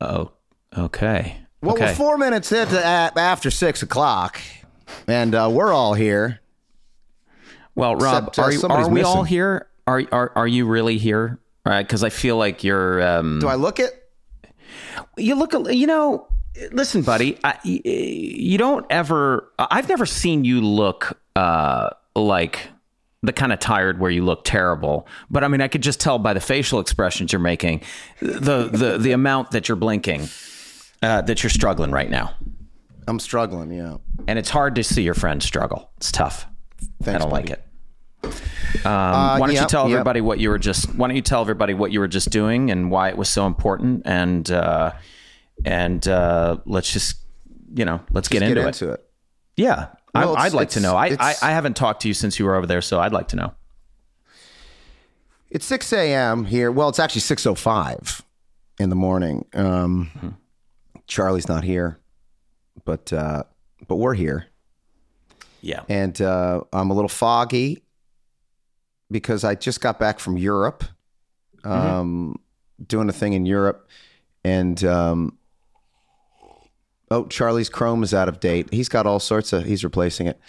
Oh, okay. Well, okay. we're four minutes into after six o'clock, and uh, we're all here. well, Rob, except, uh, are, you, are we all here? Are, are are you really here? All right, because I feel like you're. Um, Do I look it? you look. You know, listen, buddy. I, you don't ever. I've never seen you look uh, like the kind of tired where you look terrible. But I mean, I could just tell by the facial expressions you're making, the the the amount that you're blinking, uh, that you're struggling right now. I'm struggling. Yeah. and it's hard to see your friends struggle. It's tough. Thanks, I don't buddy. like it. Um, why don't yep, you tell yep. everybody what you were just? Why don't you tell everybody what you were just doing and why it was so important? And uh, and uh, let's just you know let's get, Get into, into it. it. Yeah, Well, I, I'd like to know. I, I I haven't talked to you since you were over there, so I'd like to know. It's 6 a.m. here. Well, it's actually 6:05 in the morning. Um, Mm-hmm. Charlie's not here, but uh, but we're here, Yeah. and uh, I'm a little foggy because I just got back from Europe, um, doing a thing in Europe, and um, oh, Charlie's Chrome is out of date. He's got all sorts of. He's replacing it.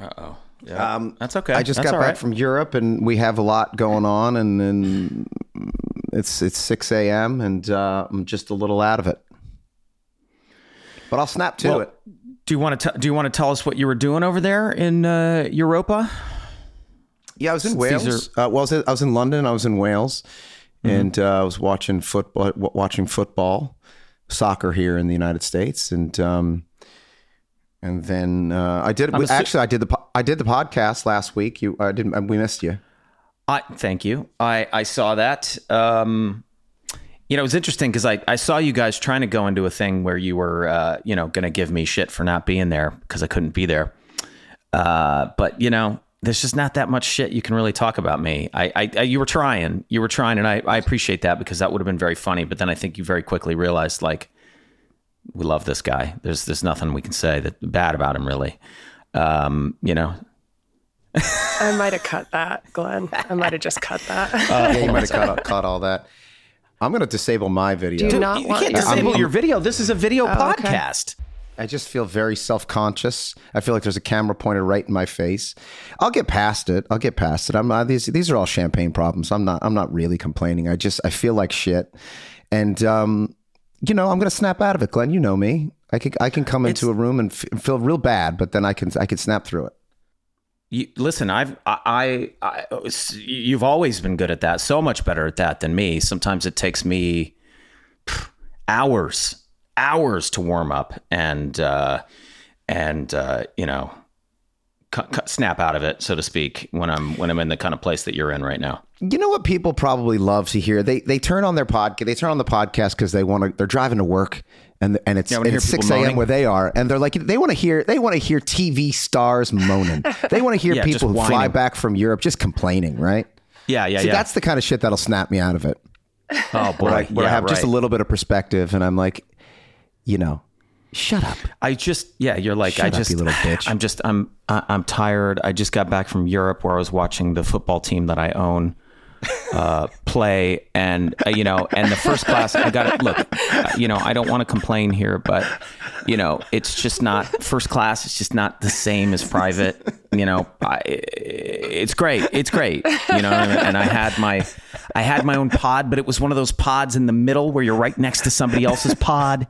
Uh oh. Yeah. Um, That's okay. I just That's got back right. from Europe, and we have a lot going on, and then it's it's six a.m. and uh, I'm just a little out of it. But I'll snap to Well, it. Do you want to do you want to tell us what you were doing over there in uh, Europa? Yeah, I was in Since Wales. Uh, well, I was in, I was in London. I was in Wales, Mm-hmm. and uh, I was watching football, watching football, soccer here in the United States, and um, and then uh, I did. Assu- actually, I did the po- I did the podcast last week. You, I didn't. We missed you. I thank you. I I saw that. Um, you know, it was interesting because I, I saw you guys trying to go into a thing where you were, uh, you know, going to give me shit for not being there because I couldn't be there. Uh, but you know, there's just not that much shit you can really talk about me. I, I, I you were trying, you were trying, and I, I appreciate that because that would have been very funny. But then I think you very quickly realized like we love this guy. There's there's nothing we can say that bad about him really. Um, you know, I might have cut that, Glenn. I might have just cut that. yeah, you might have caught, caught all that. I'm going to disable my video. Do not you want can't to disable see- your video. This is a video okay. podcast. I just feel very self conscious. I feel like there's a camera pointed right in my face. I'll get past it. I'll get past it. I'm not, these these are all champagne problems. I'm not I'm not really complaining. I just I feel like shit, and um, you know I'm gonna snap out of it, Glenn. You know me. I can I can come into a room and f- feel real bad, but then I can I can snap through it. You, listen, I've I, I, I you've always been good at that. So much better at that than me. Sometimes it takes me hours, hours to warm up and uh, and uh, you know, cut, cut, snap out of it, so to speak, when I'm when I'm in the kind of place that you're in right now. You know what people probably love to hear? They they turn on their podcast. They turn on the podcast because they want to. They're driving to work, and and it's, Yeah, and it's six a.m. where they are, and they're like they want to hear they want to hear TV stars moaning. they want to hear Yeah, people who fly back from Europe just complaining, right? Yeah, yeah, See, yeah. that's the kind of shit that'll snap me out of it. oh boy, Where I, where yeah, I have just a little bit of perspective, and I'm like, you know, shut up. I just yeah, you're like Shut I up, just you little bitch. I'm just I'm I- I'm tired. I just got back from Europe where I was watching the football team that I own uh, play, and uh, you know, and the first class. I got look. uh, You know, I don't want to complain here, but you know, it's just not first class. It's just not the same as private. You know, I, it's great. It's great. You know, and I had my I had my own pod, but it was one of those pods in the middle where you're right next to somebody else's pod.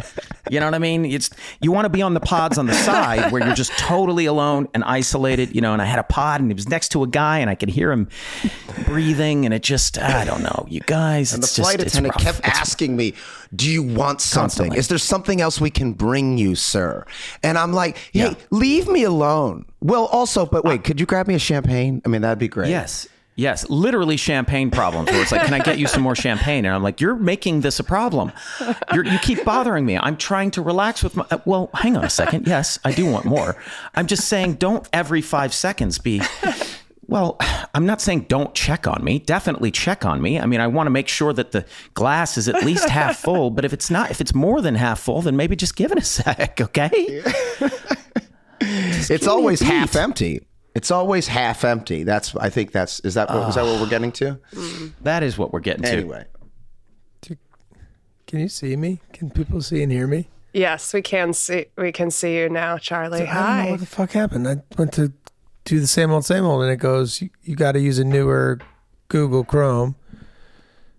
You know what I mean? It's you want to be on the pods on the side where you're just totally alone and isolated. You know, and I had a pod and it was next to a guy and I could hear him breathing, and it just I don't know, you guys. And the it's just, flight it's attendant kept It's- asking me, "Do you want something? Constantly. Is there something else we can bring you, sir?" And I'm like, "Hey, Yeah. leave me alone." Well, also, but wait, could you grab me a champagne? I mean, that'd be great. Yes. Yes, literally champagne problems where it's like, can I get you some more champagne? And I'm like, you're making this a problem. You're, you keep bothering me. I'm trying to relax with my. uh, Well, hang on a second. Yes, I do want more. I'm just saying, don't every five seconds be. Well, I'm not saying don't check on me. Definitely check on me. I mean, I want to make sure that the glass is at least half full. But if it's not, if it's more than half full, then maybe just give it a sec, okay? it's always half empty. It's always half empty. That's I think that's is that what, is that what we're getting to? That is what we're getting to. Anyway, Can you see me? Can people see and hear me? Yes, we can see we can see you now, Charlie. I don't know Hi. what the fuck happened. I went to do the same old, same old, and it goes, you, you got to use a newer Google Chrome.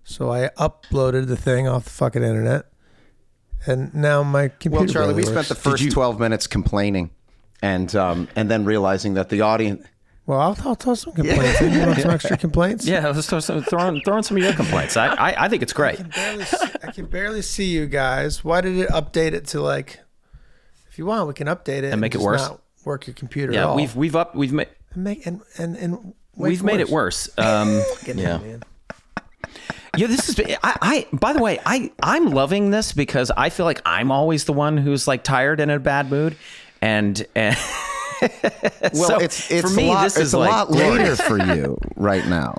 So I uploaded the thing off the fucking internet, and now my computer. Well, Charlie, we barely spent the works. first 12 minutes complaining and um, and then realizing that the audience. Well, I'll, I'll tell some complaints. You want some extra complaints? Yeah, let's throw, some, throw, in, throw in some of your complaints. I, I, I think it's great. I can barely see, I can barely see you guys. Why did it update it to like? If you want, we can update it And make it just worse? Not work your computer. at Yeah, all. we've we've up we've made and make and and, and we've made it worse. Um, yeah. it, man. Yeah, this is. I, I. By the way, I. I'm loving this because I feel like I'm always the one who's like tired and in a bad mood, and and. Well, so it's it's for me. a lot, this it's a like lot later for you right now.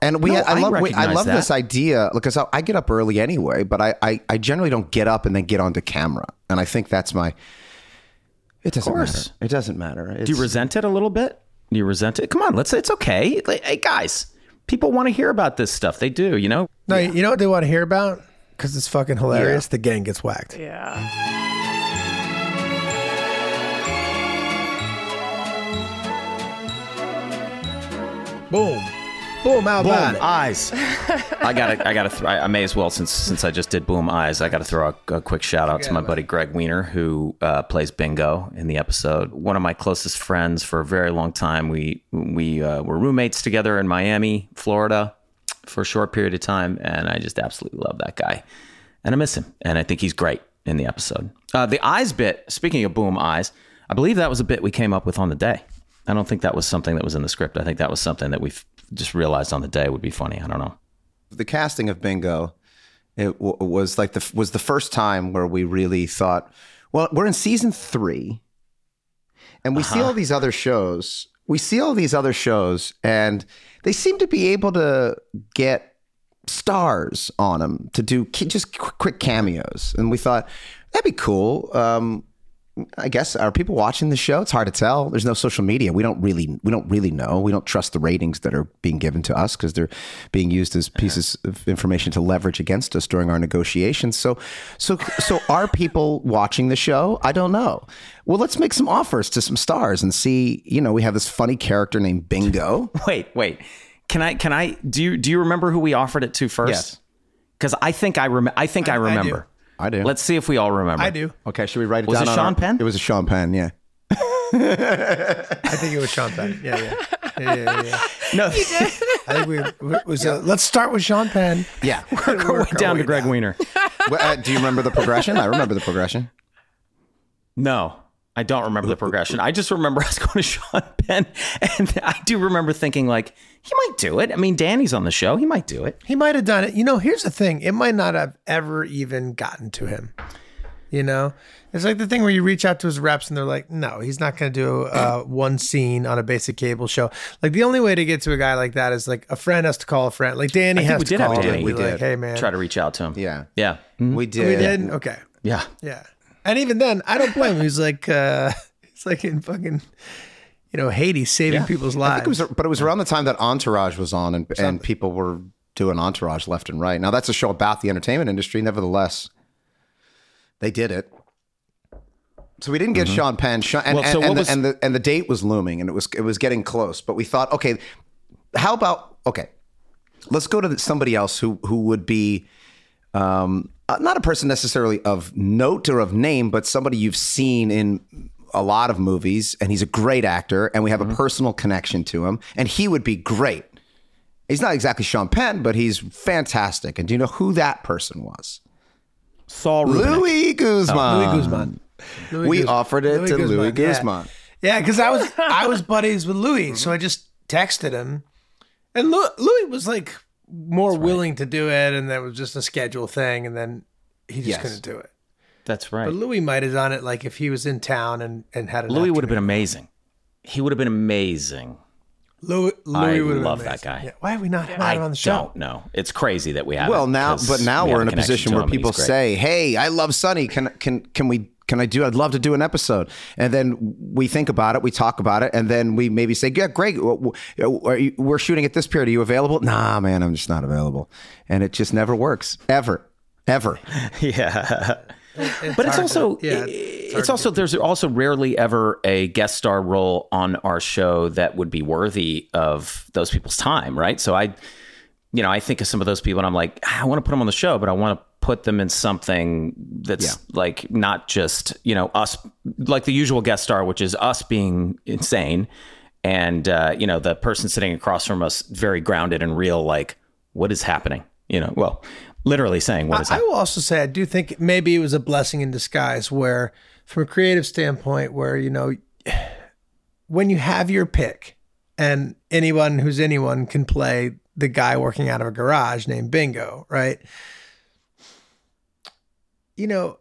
And we, no, I I love, we, I recognize love this idea because I, I get up early anyway, but I, I, I generally don't get up and then get onto camera, and I think that's my. It doesn't course. matter. It doesn't matter. It's, Do you resent it a little bit? Do you resent it? Come on, let's. Say it's okay. Like, hey, guys, people want to hear about this stuff. They do. You know. No, you know what they want to hear about? Because it's fucking hilarious. The gang gets whacked. Yeah. Boom, boom, how Boom it? eyes. I gotta, I gotta. Th- I I may as well since since I just did boom eyes. I gotta throw a, a quick shout out to my buddy Greg Wiener who uh, plays Bingo in the episode. One of my closest friends for a very long time. We we uh, were roommates together in Miami, Florida, for a short period of time, and I just absolutely love that guy, and I miss him, and I think he's great in the episode. Uh, the eyes bit. Speaking of boom eyes, I believe that was a bit we came up with on the day. I don't think that was something that was in the script. I think that was something that we just realized on the day would be funny. I don't know. the casting of Bingo. It w- was like the was the first time where we really thought, well, we're in season three, and we see all these other shows. We see all these other shows, and they seem to be able to get stars on them to do ki- just qu- quick cameos. And we thought that'd be cool. Um, I guess are people watching the show? It's hard to tell. There's no social media. We don't really we don't really know. We don't trust the ratings that are being given to us because they're being used as pieces of information to leverage against us during our negotiations. So so so are people watching the show? I don't know. Well, let's make some offers to some stars and see, you know, we have this funny character named Bingo. Wait, wait. Can I? Can I? Do you? Do you remember who we offered it to first? Yes. Because I think I rem- I think I, I remember. I do. Let's see if we all remember. I do. Okay, should we write it down? Was down? it on Sean our- Penn? It was a Sean Penn, yeah. I think it was Sean Penn. Yeah, yeah, yeah, yeah. yeah. No, I think we it was. Uh, let's start with Sean Penn. Yeah. we're way down to Greg Wiener. Well, uh, do you remember the progression? I remember the progression. No, I don't remember the progression. I just remember us going to Sean Penn, and I do remember thinking like he might do it. I mean, Danny's on the show; he might do it. He might have done it. You know, here's the thing. It might not have ever even gotten to him. You know, it's like the thing where you reach out to his reps and they're like, no, he's not going to do uh, one scene on a basic cable show. Like the only way to get to a guy like that is like a friend has to call a friend. Like Danny I think has we to did call have Danny. and We be like, hey man, Try to reach out to him. Yeah. yeah, Mhm. We did. we did. Okay, yeah. yeah. And even then, I don't blame him. He's like, uh, he's like in fucking, you know, Haiti saving people's I lives. think it was, but it was around the time that Entourage was on, and and people were doing Entourage left and right. Now that's a show about the entertainment industry. Nevertheless, they did it. So we didn't get Sean Penn, Sean, and, Well, so and, and, what the, and the and the date was looming, and it was it was getting close. But we thought, okay, how about okay, let's go to somebody else who who would be um, uh, not a person necessarily of note or of name, but somebody you've seen in a lot of movies, and he's a great actor, and we have a personal connection to him, and he would be great. He's not exactly Sean Penn, but he's fantastic. And do you know who that person was? Saul Rubinek. Luis Guzman. Luis Guzman. Luis We Guzman. offered it to Luis yeah. Guzman. Yeah, because I was I was buddies with Luis, so I just texted him, and Luis, Luis was like more willing to do it, and that was just a schedule thing, and then he just Yes. couldn't do it. That's right. But Luis might have done it like if he was in town and and had an Luis would have been amazing. He would have been amazing. Luis, Luis I would have love been that guy. Yeah. Why have we not had I him on the show? I don't know. It's crazy that we have. Well, now, but now we're in a position where people say, "Hey, I love Sunny. Can can can we?" Can I do? I'd love to do an episode, and then we think about it, we talk about it, and then we maybe say, "Yeah, great. w- w- are you- We're shooting at this period. Are you available?" Nah, man, I'm just not available, and it just never works ever, ever. yeah. but it's also to- yeah, it's, hard to also there's also rarely ever a guest star role on our show that would be worthy of those people's time, right? So I you know, I think of some of those people and I'm like, "Ah, I want to put them on the show, but I want to put them in something that's like not just, you know, us like the usual guest star, which is us being insane and uh, you know, the person sitting across from us very grounded and real like what is happening? You know, well, literally saying what is I happening. I will also say I do think maybe it was a blessing in disguise where from a creative standpoint where you know when you have your pick and anyone who's anyone can play the guy working out of a garage named Bingo, right? You know,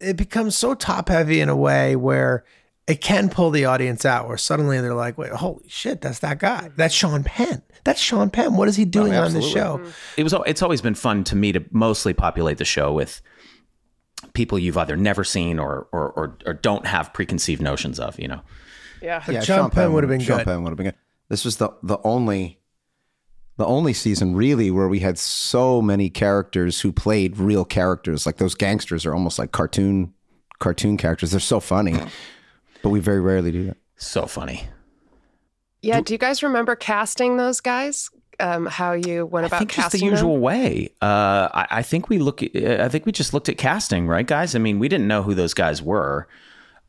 it becomes so top heavy in a way where it can pull the audience out where suddenly they're like, wait, holy shit, that's that guy. Mm-hmm. That's Sean Penn. That's Sean Penn. What is he doing oh, on this show? Mm-hmm. it was it's always been fun to me to mostly populate the show with people you've either never seen or or or, or don't have preconceived notions of you know Yeah. Yeah, Sean Penn would have been Sean good. Penn would have been good. This was the the only the only season really where we had so many characters who played real characters. Like those gangsters are almost like cartoon cartoon characters. They're so funny, but we very rarely do that. so funny Yeah. Do you guys remember casting those guys? Um, how you went about i about think just the casting them? usual way uh I, I think we look i think we just looked at casting right guys i mean we didn't know who those guys were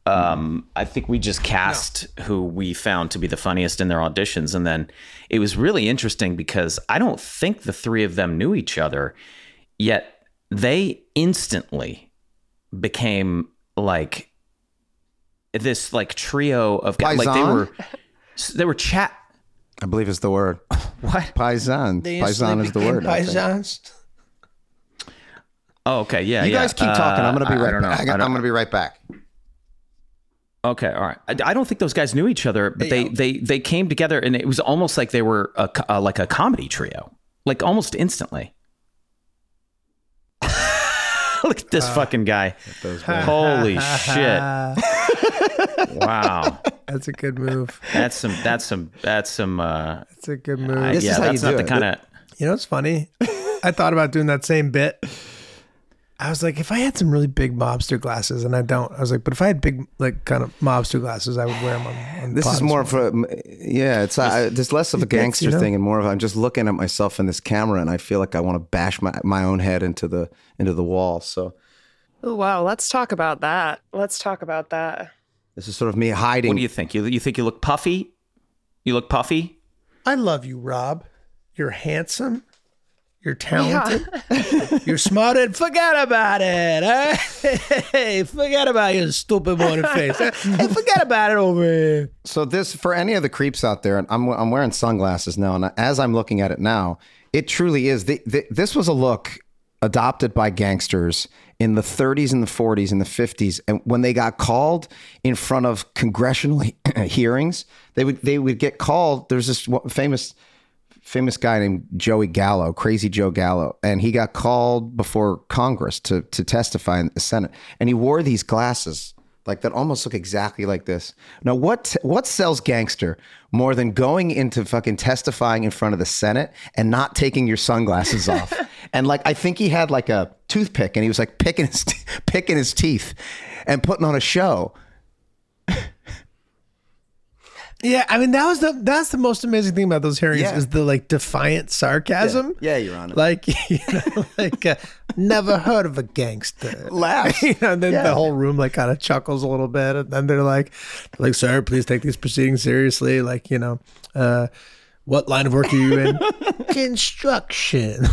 um i think we just cast who we found to be the funniest in their auditions and then it was really interesting because i don't think the three of them knew each other yet they instantly became like this like trio of guys like they were they were chat I believe is the word. what Paisan. They Paisan is the word. I. Paisans. oh okay yeah You yeah. guys keep talking. I'm Uh, gonna be I- I right don't know. back. I I'm gonna be right back. Okay, all right. I, I don't think those guys knew each other, but they they they came together, and it was almost like they were a, co- uh, like a comedy trio, like almost instantly. Look at this fucking guy! Holy shit! Wow, That's a good move. that's some that's some that's some. Uh, That's a good move. I- This is yeah, how you that's do not the kind of. You know what's funny? I thought about doing that same bit. I was like, if I had some really big mobster glasses, and I don't, I was like, but if I had big, like, kind of mobster glasses, I would wear them on. on This is more of a yeah. It's uh, there's less of a gangster you know? thing and more of I'm just looking at myself in this camera and I feel like I want to bash my, my own head into the into the wall. So Oh wow. Let's talk about that. Let's talk about that. this is sort of me hiding. What do you think? You you think you look puffy? You look puffy? I love you, Rob. You're handsome. You're talented. You're smart. And forget about it. huh? Hey, forget about your stupid morning face. Eh? Hey, forget about it over here. So this for any of the creeps out there, and I'm I'm wearing sunglasses now, and as I'm looking at it now, it truly is. The, the, this was a look adopted by gangsters in the 30s and the 40s and the 50s, and when they got called in front of congressional hearings, they would they would get called. There's this famous famous guy named Joey Gallo, Crazy Joe Gallo, and he got called before Congress to to testify in the Senate, and he wore these glasses like that almost look exactly like this. Now, what what sells gangster more than going into fucking testifying in front of the Senate and not taking your sunglasses off? and like, I think he had like a toothpick, and he was like picking his picking his teeth and putting on a show. Yeah, I mean that was the that's the most amazing thing about those hearings Yeah. is the like defiant sarcasm. Yeah, Your Honor. Like you know, like uh, never heard of a gangster. Laugh. you know, and then Yeah. the whole room like kind of chuckles a little bit, and then they're like, like, sir, please take these proceedings seriously. Like, you know, uh, what line of work are you in? Construction.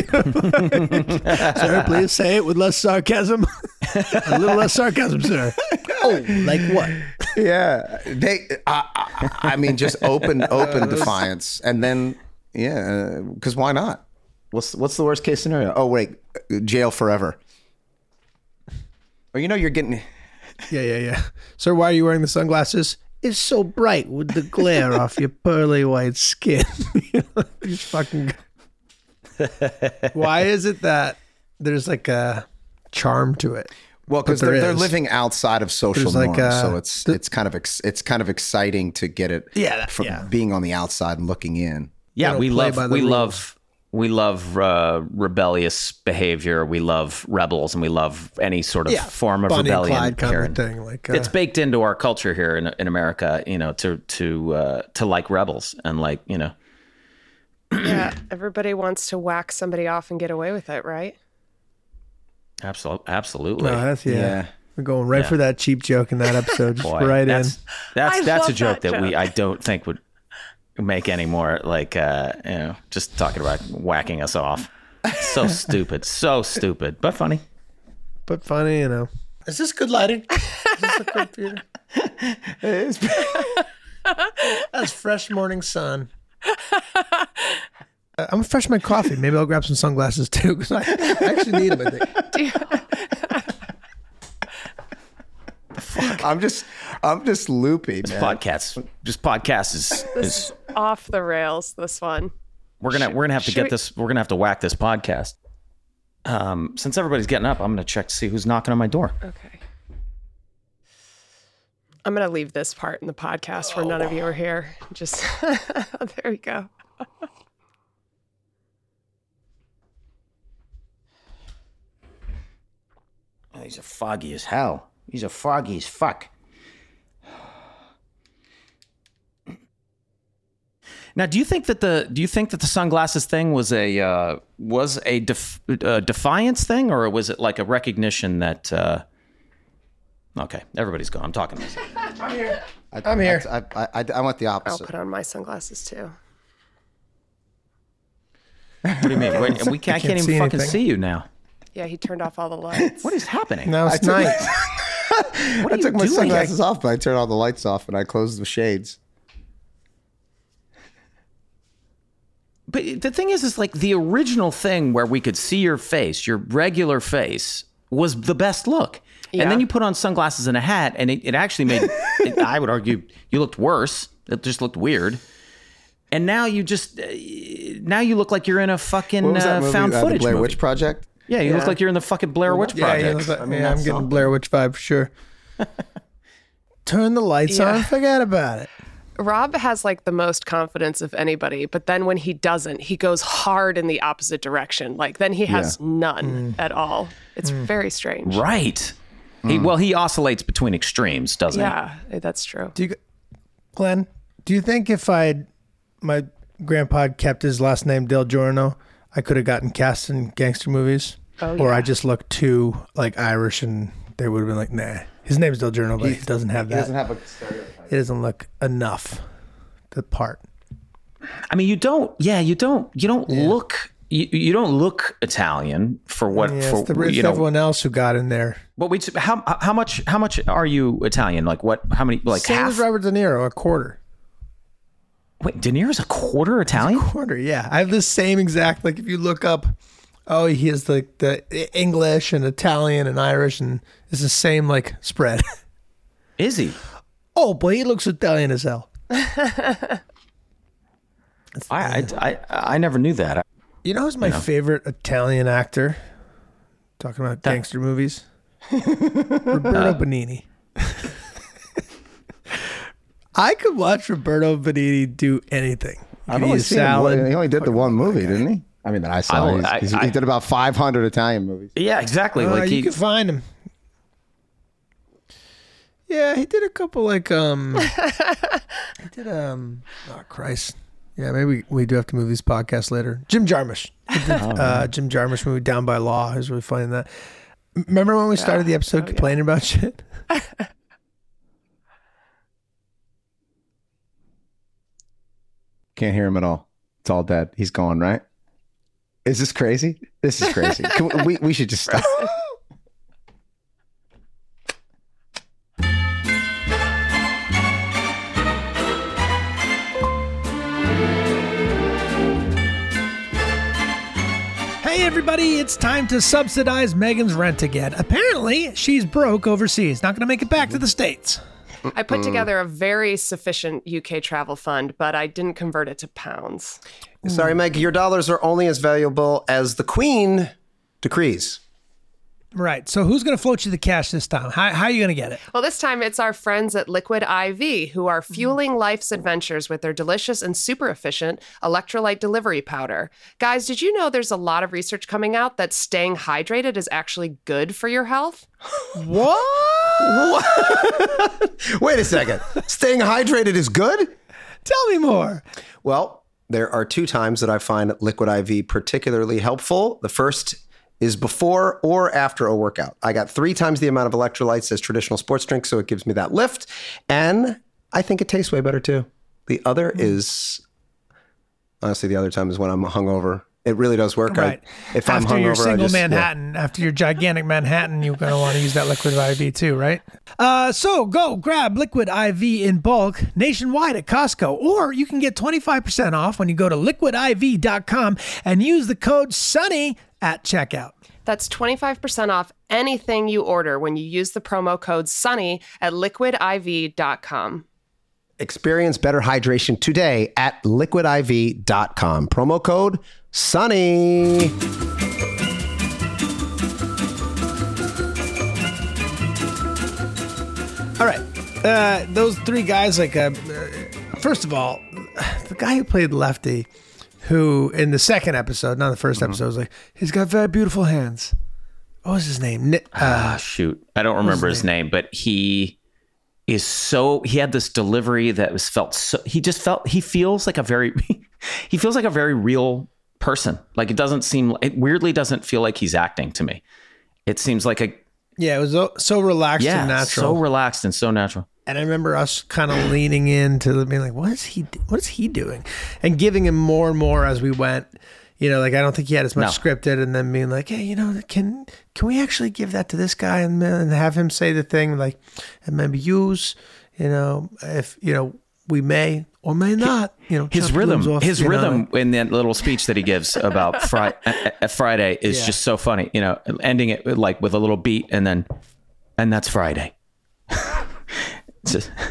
sir, please say it with less sarcasm. a little less sarcasm, sir. Oh, like what? yeah they I, I, I mean just open open defiance and then yeah uh, because why not what's what's the worst case scenario oh wait jail forever or you know you're getting Yeah, yeah, yeah. Sir, why are you wearing the sunglasses? It's so bright with the glare off your pearly white skin. You know, These fucking. Why is it that there's like a charm to it? well because they're, they're living outside of social There's like, norms uh, so it's it's kind of ex, it's kind of exciting to get it Yeah, that- from yeah. being on the outside and looking in Yeah, don't we love we love we love uh, rebellious behavior. We love rebels, and we love any sort of Yeah, form of Bonnie rebellion. Clyde kind of thing. Like uh, it's baked into our culture here in in America. You know, to to uh, to like rebels and like you know. Yeah, everybody wants to whack somebody off and get away with it, right? Absolutely, absolutely. no, that's yeah. Yeah. We're going right for that cheap joke in that episode. Just Boy, right in. that's, That's that's a joke that that, we. I don't think would make any more like uh you know just talking about whacking us off. So stupid, so stupid, but funny. but funny, you know. Is this good lighting? Is this look good, Peter? That's fresh morning sun. Uh, I'm gonna fresh my coffee. Maybe I'll grab some sunglasses too because I, I actually need them. I think. I'm just I'm just loopy, man. Podcast, just podcast is is Off the rails, this one. we're gonna we're gonna have to should get we- this. We're gonna have to whack this podcast. Um, since everybody's getting up, I'm gonna check to see who's knocking on my door. Okay. I'm going to leave this part in the podcast where none of you are here. Just there we go. Oh, are foggy as hell. These are foggy as fuck. Now, do you think that the do you think that the sunglasses thing was a uh, was a def, uh, defiance thing, or was it like a recognition that? Uh, okay, everybody's gone. I'm talking to myself. I, I'm here. I, I, I, I want the opposite. I'll opposite. put on my sunglasses too. What do you mean? Wait, we can't, I can't, can't even see fucking anything. see you now. Yeah, he turned off all the lights. What is happening? Now it's took- night. What are I you took my doing? sunglasses off, but I turned all the lights off and I closed the shades. But the thing is, is like the original thing where we could see your face, your regular face, was the best look. And then you put on sunglasses and a hat, and it, it actually made, it, I would argue, you looked worse. It just looked weird. And now you just, uh, now you look like you're in a fucking What was that uh, movie? found uh, footage the Blair movie. Witch Project. Yeah, you look like you're in the fucking Blair Witch Yeah, Project. you like, I mean, yeah I'm that's getting. Blair Witch vibe for sure. Turn the lights Yeah. on. Forget about it. Rob has like the most confidence of anybody, but then when he doesn't, he goes hard in the opposite direction. Like then he has none at all. It's very strange. Right. He, mm. well, he oscillates between extremes, doesn't he? Yeah, eh, that's true. Do you, Glenn? Do you think if I my grandpa had kept his last name Del Giorno, I could have gotten cast in gangster movies? Oh, Or I just look too like Irish, and they would have been like, "Nah, his name's Del Giorno, but he doesn't have He that. doesn't have a stereotype. it doesn't look enough." The part. I mean, you don't. Yeah, you don't. You don't look. You, you don't look Italian for what Yeah, for the, you know. everyone else who got in there. But we how how much how much are you Italian? Like what? How many? Like Same half? as Robert De Niro, a quarter. Wait, De Niro's a quarter Italian? A quarter, yeah. I have the same exact. Like if you look up, oh, he has like the English and Italian and Irish, and it's the same like spread. Is he? oh, boy, he looks Italian as hell. I, I I I never knew that. You know who's my favorite Italian actor? Talking about gangster movies. Roberto Benigni. I could watch Roberto Benigni do anything. He I've only eat a seen him. salad. He only did the one movie, didn't he? I mean, that I saw. I- He's- I- he's- I- he did about 500 Italian movies. Yeah, exactly. Uh, like you he. can find him. Yeah, he did a couple like um he did um oh Christ. Yeah, maybe we, we do have to move these podcasts later. Jim Jarmusch. He did, uh, Jim Jarmusch movie Down by Law. He was really funny in that. Remember when we started the episode Oh, yeah. complaining about shit? Can't hear him at all. It's all dead. He's gone, right? Is this crazy? This is crazy. Can we, we, we should just stop. everybody, it's time to subsidize Megan's rent again. Apparently, she's broke overseas, not going to make it back to the states. I put together a very sufficient UK travel fund, but I didn't convert it to pounds. Sorry, Meg, your dollars are only as valuable as the Queen decrees. Right. So who's going to float you the cash this time? How, how are you going to get it? Well, this time it's our friends at Liquid IV who are mm. fueling life's adventures with their delicious and super efficient electrolyte delivery powder. Guys, did you know there's a lot of research coming out that staying hydrated is actually good for your health? What? Wait a second. Staying hydrated is good? Tell me more. Well, there are two times that I find Liquid IV particularly helpful. The first is before or after a workout. I got three times the amount of electrolytes as traditional sports drinks, so it gives me that lift. And I think it tastes way better too. The other mm-hmm. is honestly, the other time is when I'm hungover. It really does work. Right. I, if I'm after hungover, your single just, yeah. Manhattan, after your gigantic Manhattan, you're going to want to use that liquid IV too, right? Uh, so go grab liquid IV in bulk nationwide at Costco, or you can get 25% off when you go to liquidiv.com and use the code SUNNY at checkout. That's 25% off anything you order when you use the promo code SUNNY at liquidiv.com. Experience better hydration today at liquidiv.com. Promo code SUNNY. All right. Uh, those three guys, like, uh, first of all, the guy who played Lefty, who in the second episode, not the 1st episode, was like, he's got very beautiful hands. What was his name? Ni- uh, Ah, shoot. I don't remember his name, but he is so he had this delivery that was felt so he just felt he feels like a very he feels like a very real person. Like it doesn't seem it weirdly doesn't feel like he's acting to me. It seems like a yeah, it was so- so relaxed yeah, and natural. so relaxed and so natural. And I remember us kind of leaning into the being like, "What is he? What is he doing?" And giving him more and more as we went. You know, like I don't think he had as much No. scripted, and then being like, "Hey, you know, can can we actually give that to this guy and and have him say the thing like, and maybe use, you know, if you know we may or may not, you know, His rhythm, off, his you know, rhythm in that little speech that he gives about Fri- Friday is Yeah. just so funny. You know, ending it like with a little beat and then, and that's Friday.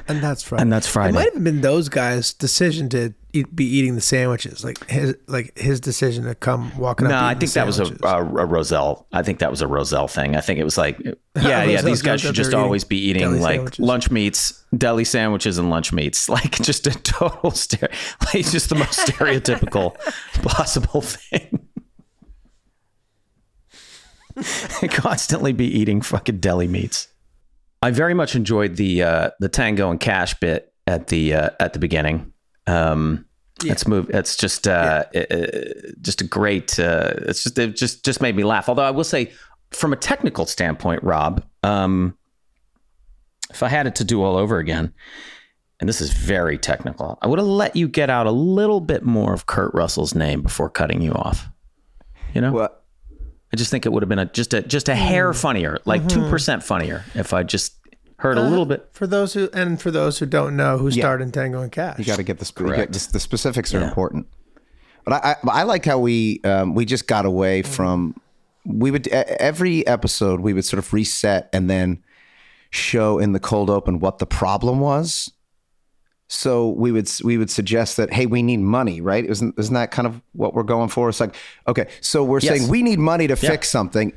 And that's Friday. And that's Friday. It might have been those guys' decision to eat, be eating the sandwiches, like his like his decision to come walking up. No, I think the that was a, a, uh, a Roselle. I think that was a Roselle thing. I think it was like, yeah, yeah, these guys should just always be eating like sandwiches. lunch meats, deli sandwiches, and lunch meats. Like just a total like just the most stereotypical possible thing. Constantly be eating fucking deli meats. I very much enjoyed the uh, the Tango and Cash bit at the uh, at the beginning. Um, It's move. It's just uh, uh, just a great. Uh, it's just it just just made me laugh. Although I will say, from a technical standpoint, Rob, um, if I had it to do all over again, and this is very technical, I would have let you get out a little bit more of Kurt Russell's name before cutting you off. You know, Well, I just think it would have been a just a just a hair mm-hmm. funnier, like mm-hmm. 2 percent funnier, if I just heard a uh, little bit. For those who and for those who don't know, who starred in Tango and Cash? You got to get the, sp- get- the the specifics are important. But I, I I liked how we um, we just got away mm-hmm. from we would every episode we would sort of reset and then show in the cold open what the problem was. So we would we would suggest that hey we need money right? Isn't isn't that kind of what we're going for? It's like okay so we're Yes. saying we need money to fix something.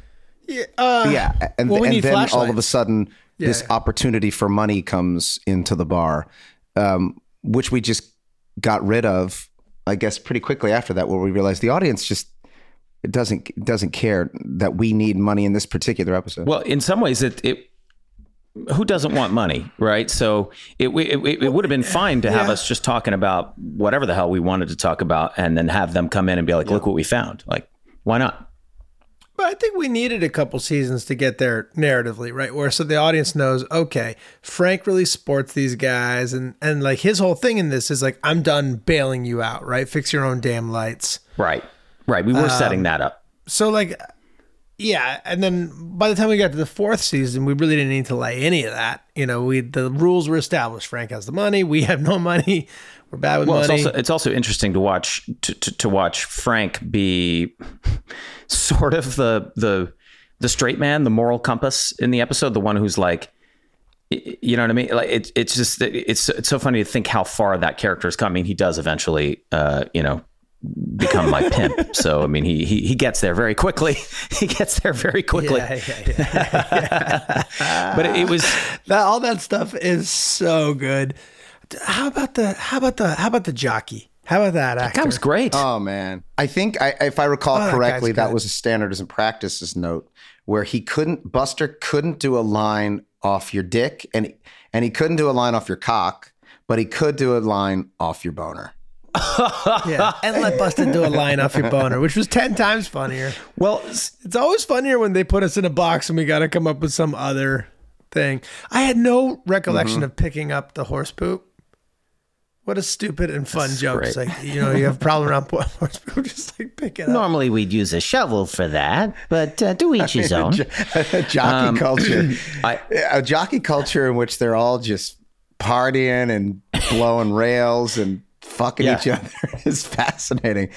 Yeah, uh, yeah and, well, we and then all of a sudden this opportunity for money comes into the bar um, which we just got rid of i guess pretty quickly after that where we realized the audience just it doesn't doesn't care that we need money in this particular episode. Well, in some ways, it it who doesn't want money, right? So it it, it, it would have been fine to have Yeah. us just talking about whatever the hell we wanted to talk about, and then have them come in and be like, "Look what we found!" Like, why not? But I think we needed a couple seasons to get there narratively, right? Where so the audience knows, okay, Frank really sports these guys, and and like his whole thing in this is like, I'm done bailing you out, right? Fix your own damn lights. Right, right. We were setting um, that up. So like, yeah, and then by the time we got to the fourth season, we really didn't need to lay any of that. You know, we the rules were established. Frank has the money, we have no money. We're bad with Well, it's money. also it's also interesting to watch to, to, to watch Frank be sort of the the the straight man, the moral compass in the episode, the one who's like, you know what I mean? Like it's it's just it's it's so funny to think how far that character is coming. He does eventually, uh, you know, become my pimp. So I mean, he he he gets there very quickly. he gets there very quickly. Yeah, yeah, yeah. But it was that, all that stuff is so good. How about the how about the how about the jockey? How about that actor? that was great. Oh man, I think I, if I recall Oh, correctly, guy's that was a standards and practices note where he couldn't Buster couldn't do a line off your dick, and and he couldn't do a line off your cock, but he could do a line off your boner. Yeah, and let Busted do a line off your boner, which was ten times funnier. well, It's always funnier when they put us in a box and we got to come up with some other thing. I had no recollection Mm-hmm. of picking up the horse poop. What a stupid and fun joke! It's like you know you have a problem around horse poop, just like pick it up. Normally we'd use a shovel for that, but uh, to each his own. jockey Um, culture, I- a jockey culture in which they're all just partying and blowing rails and fucking Yeah. each other is fascinating.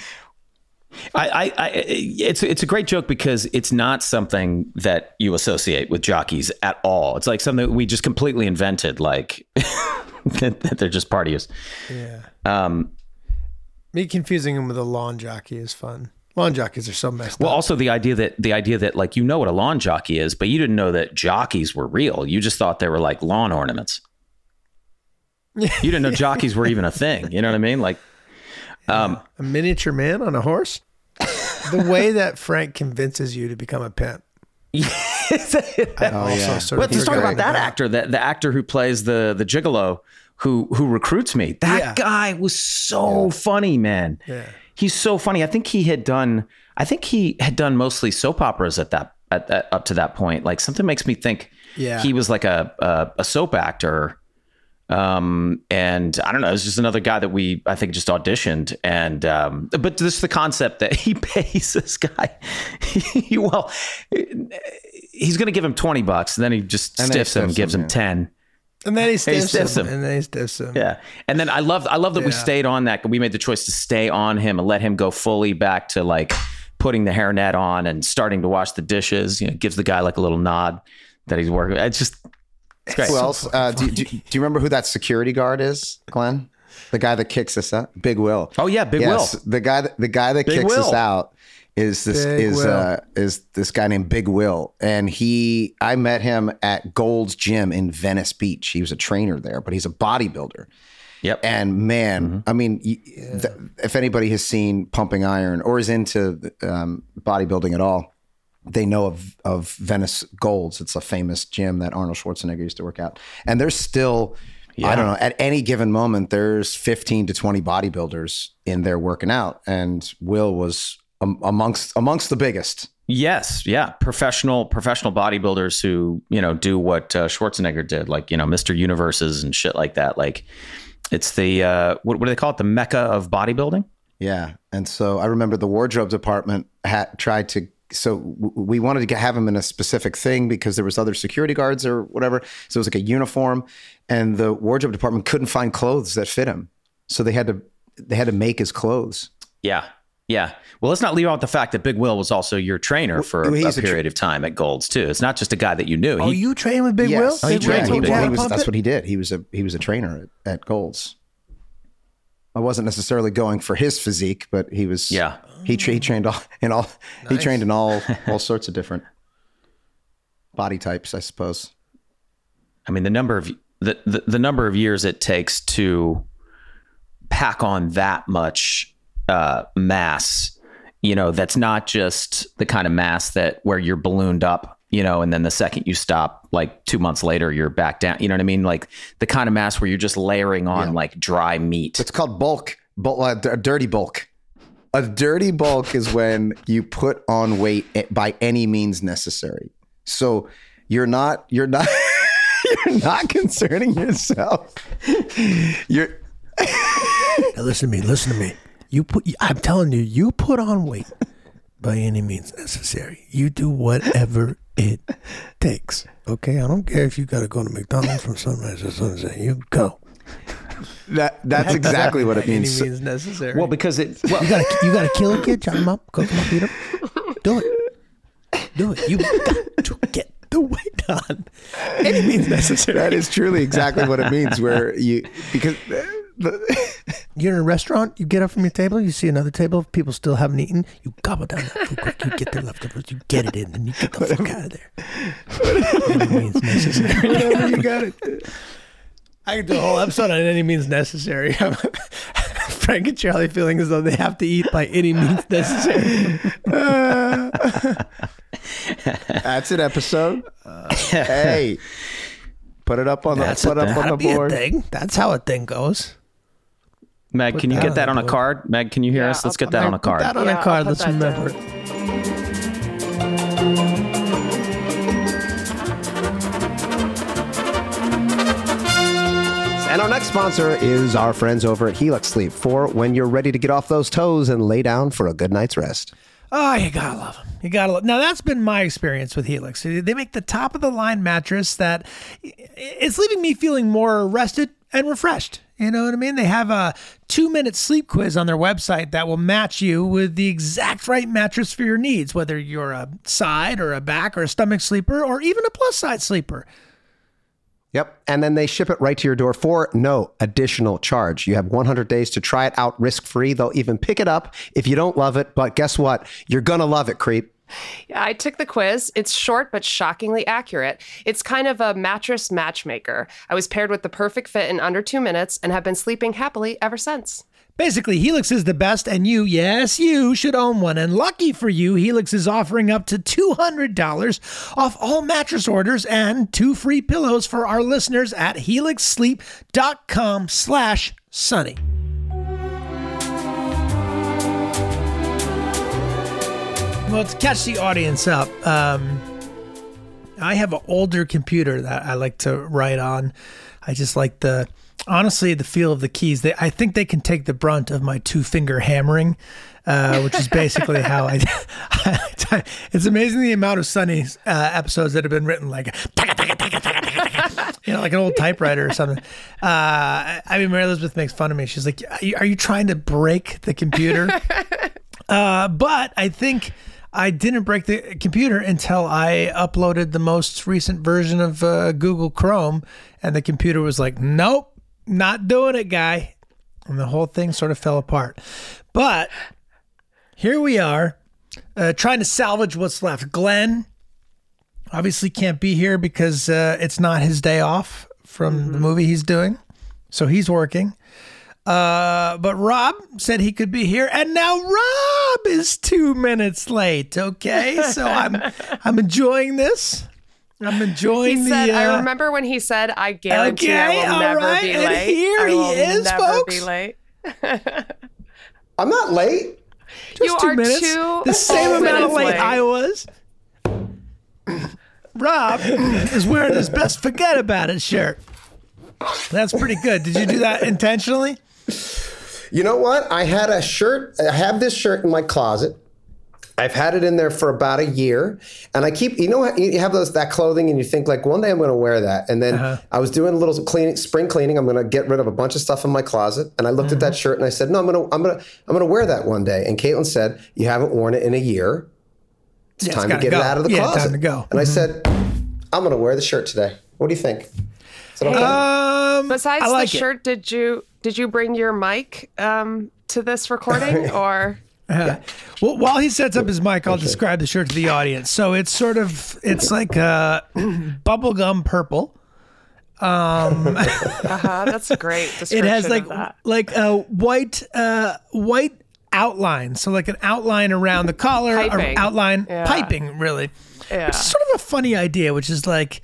I, I, I, it's it's a great joke because it's not something that you associate with jockeys at all. It's like something we just completely invented, like that, that they're just partiers. Yeah, Um, me confusing him with a lawn jockey is fun. Lawn jockeys are so messed well, up. Well, also the idea that the idea that like you know what a lawn jockey is, but you didn't know that jockeys were real. You just thought they were like lawn ornaments. You didn't know jockeys were even a thing. You know what I mean? Like, um, A miniature man on a horse. the way that Frank convinces you to become a pimp. I also yeah. sort Well, of let's talk about that actor, the, the actor who plays the the gigolo who who recruits me. That Yeah. guy was so funny, man. Yeah. He's so funny. I think he had done I think he had done mostly soap operas at that at that up to that point. Like something makes me think Yeah. he was like a a, a soap actor. Um and I don't know, it's just another guy that we I think just auditioned and um but just the concept that he pays this guy he, well he's going to give him 20 bucks and then he just And stiffs him and stiffs gives him, him yeah. 10 And then he stiffs, stiffs him, him. And then he stiffs him. yeah and then i love i love that we stayed on that we made the choice to stay on him and let him go fully back to like putting the hairnet on and starting to wash the dishes you know gives the guy like a little nod that he's working it's just it's great Who else? Uh, do, do, do you remember who that security guard is, Glenn? The guy that kicks us out, Big Will. oh yeah big yes, will the guy that the guy that Big kicks us out is this Big is Will. uh is this guy named Big Will, and he I met him at Gold's Gym in Venice Beach. He was a trainer there, but he's a bodybuilder. yep And man, I mean, y th- if anybody has seen Pumping Iron or is into um, bodybuilding at all, they know of of Venice Golds. It's a famous gym that Arnold Schwarzenegger used to work out. And there's still, I don't know, at any given moment, there's 15 to 20 bodybuilders in there working out, and Will was um, amongst amongst the biggest. Yes, yeah, professional professional bodybuilders who you know do what uh, Schwarzenegger did, like you know Mr. Universes and shit like that. Like it's the uh, what, what do they call it? The mecca of bodybuilding. Yeah, and so I remember the wardrobe department had tried to. So w- we wanted to have him in a specific thing because there was other security guards or whatever. So it was like a uniform, and the wardrobe department couldn't find clothes that fit him. So they had to they had to make his clothes. Yeah, yeah. Well, let's not leave out the fact that Big Will was also your trainer for Well, a, he's a tr- period of time at Golds too. It's not just a guy that you knew. Oh, He- you train with Big Will? Yes, he Big trained Will with Big Will. he was, that's what he did. He was a he was a trainer at, at Golds. I wasn't necessarily going for his physique, but he was. Yeah. he, tra- he trained all in all. He trained in all all sorts of different body types, I suppose. I mean, the number of the, the the number of years it takes to pack on that much uh, mass, you know, that's not just the kind of mass that where you're ballooned up, you know, and then the second you stop, like two months later, you're back down. You know what I mean? Like the kind of mass where you're just layering on like dry meat. It's called bulk, bulk uh, d- a dirty bulk. A dirty bulk is when you put on weight by any means necessary. So you're not you're not you're not concerning yourself. You're Now listen to me. Listen to me. You put. I'm telling you, you put on weight by any means necessary. You do whatever it takes. Okay, I don't care if you got to go to McDonald's from sunrise to sunset. You go. that that's exactly what it means. Any means necessary. well, because it well, you got to you got to kill a kid, chop him up, cook him up, eat him. Do it. Do it. You got to get the weight on. Any means necessary. that is truly exactly what it means where you because You're in a restaurant, you get up from your table, you see another table, people still haven't eaten, you gobble down that food quick, you get their leftovers, you get it in, and you get the fuck out of there. Any means necessary. Whatever you got it. I could do a whole episode on any means necessary. Frank and Charlie feeling as though they have to eat by any means necessary. That's an episode. hey, put it up on the That's put a up on the That'd be a board. thing. That's how a thing goes. Meg, can you that get that on a board. card? Meg, can you hear Yeah, us? Let's I'll get that on a Put card. that on Yeah, a card. Let's remember. And our next sponsor is our friends over at Helix Sleep for when you're ready to get off those toes and lay down for a good night's rest. Oh, you gotta love them. You gotta love. Now that's been my experience with Helix. They make the top of the line mattress that it's leaving me feeling more rested and refreshed. You know what I mean? They have a two minute sleep quiz on their website that will match you with the exact right mattress for your needs, whether you're a side or a back or a stomach sleeper or even a plus side sleeper. Yep. And then they ship it right to your door for no additional charge. You have 100 days to try it out risk free. They'll even pick it up if you don't love it. But guess what? You're going to love it, creep. Yeah, I took the quiz. It's short but shockingly accurate. It's kind of a mattress matchmaker. I was paired with the perfect fit in under two minutes and have been sleeping happily ever since. Basically, Helix is the best, and you, yes, you should own one. And lucky for you, Helix is offering up to $200 off all mattress orders and two free pillows for our listeners at helixsleep.com slash sunny. Well, to catch the audience up, um, I have an older computer that I like to write on. I just like the honestly the feel of the keys. They, I think they can take the brunt of my two finger hammering, uh, which is basically how I. it's amazing the amount of Sunny uh, episodes that have been written like. You know, like an old typewriter or something. Uh, I mean, Mary Elizabeth makes fun of me. She's like, "Are you, are you trying to break the computer?" Uh, but I think I didn't break the computer until I uploaded the most recent version of uh, Google Chrome, and the computer was like, "Nope, not doing it, guy," and the whole thing sort of fell apart. But here we are, uh, trying to salvage what's left. Glenn obviously can't be here because uh, it's not his day off from the movie he's doing, so he's working. Uh, but Rob said he could be here, and now Rob is two minutes late. Okay, so I'm I'm enjoying this. I'm enjoying He the. said, I uh, remember when he said, I guarantee Okay, I will never right, be and late. here I he will is, never folks. be late. I'm not late. just you two are minutes. two the same amount of late, late. I was. Rob is wearing his best forget about it shirt. That's pretty good. Did you do that intentionally? You know what? I had a shirt. I have this shirt in my closet. I've had it in there for about a year, and I keep. You know, you have those that clothing, and you think like one day I'm going to wear that. And then I was doing a little cleaning, spring cleaning. I'm going to get rid of a bunch of stuff in my closet, and I looked at that shirt and I said, "No, I'm going to, I'm going to, I'm going to wear that one day." And Caitlin said, "You haven't worn it in a year. It's Yeah, time to gotta get go. it out of the Yeah, closet." time to go. And I said, "I'm going to wear the shirt today. What do you think?" Is that okay? Um, Besides like the it. shirt, did you did you bring your mic um, to this recording or? Well, while he sets up his mic, I'll describe the shirt to the audience. So it's sort of it's like uh, bubblegum purple. Uh-huh, that's a great description It has of like that. like a white uh, white outline, so like an outline around the collar, or Piping. outline Yeah. piping, really. Yeah. It's sort of a funny idea, which is like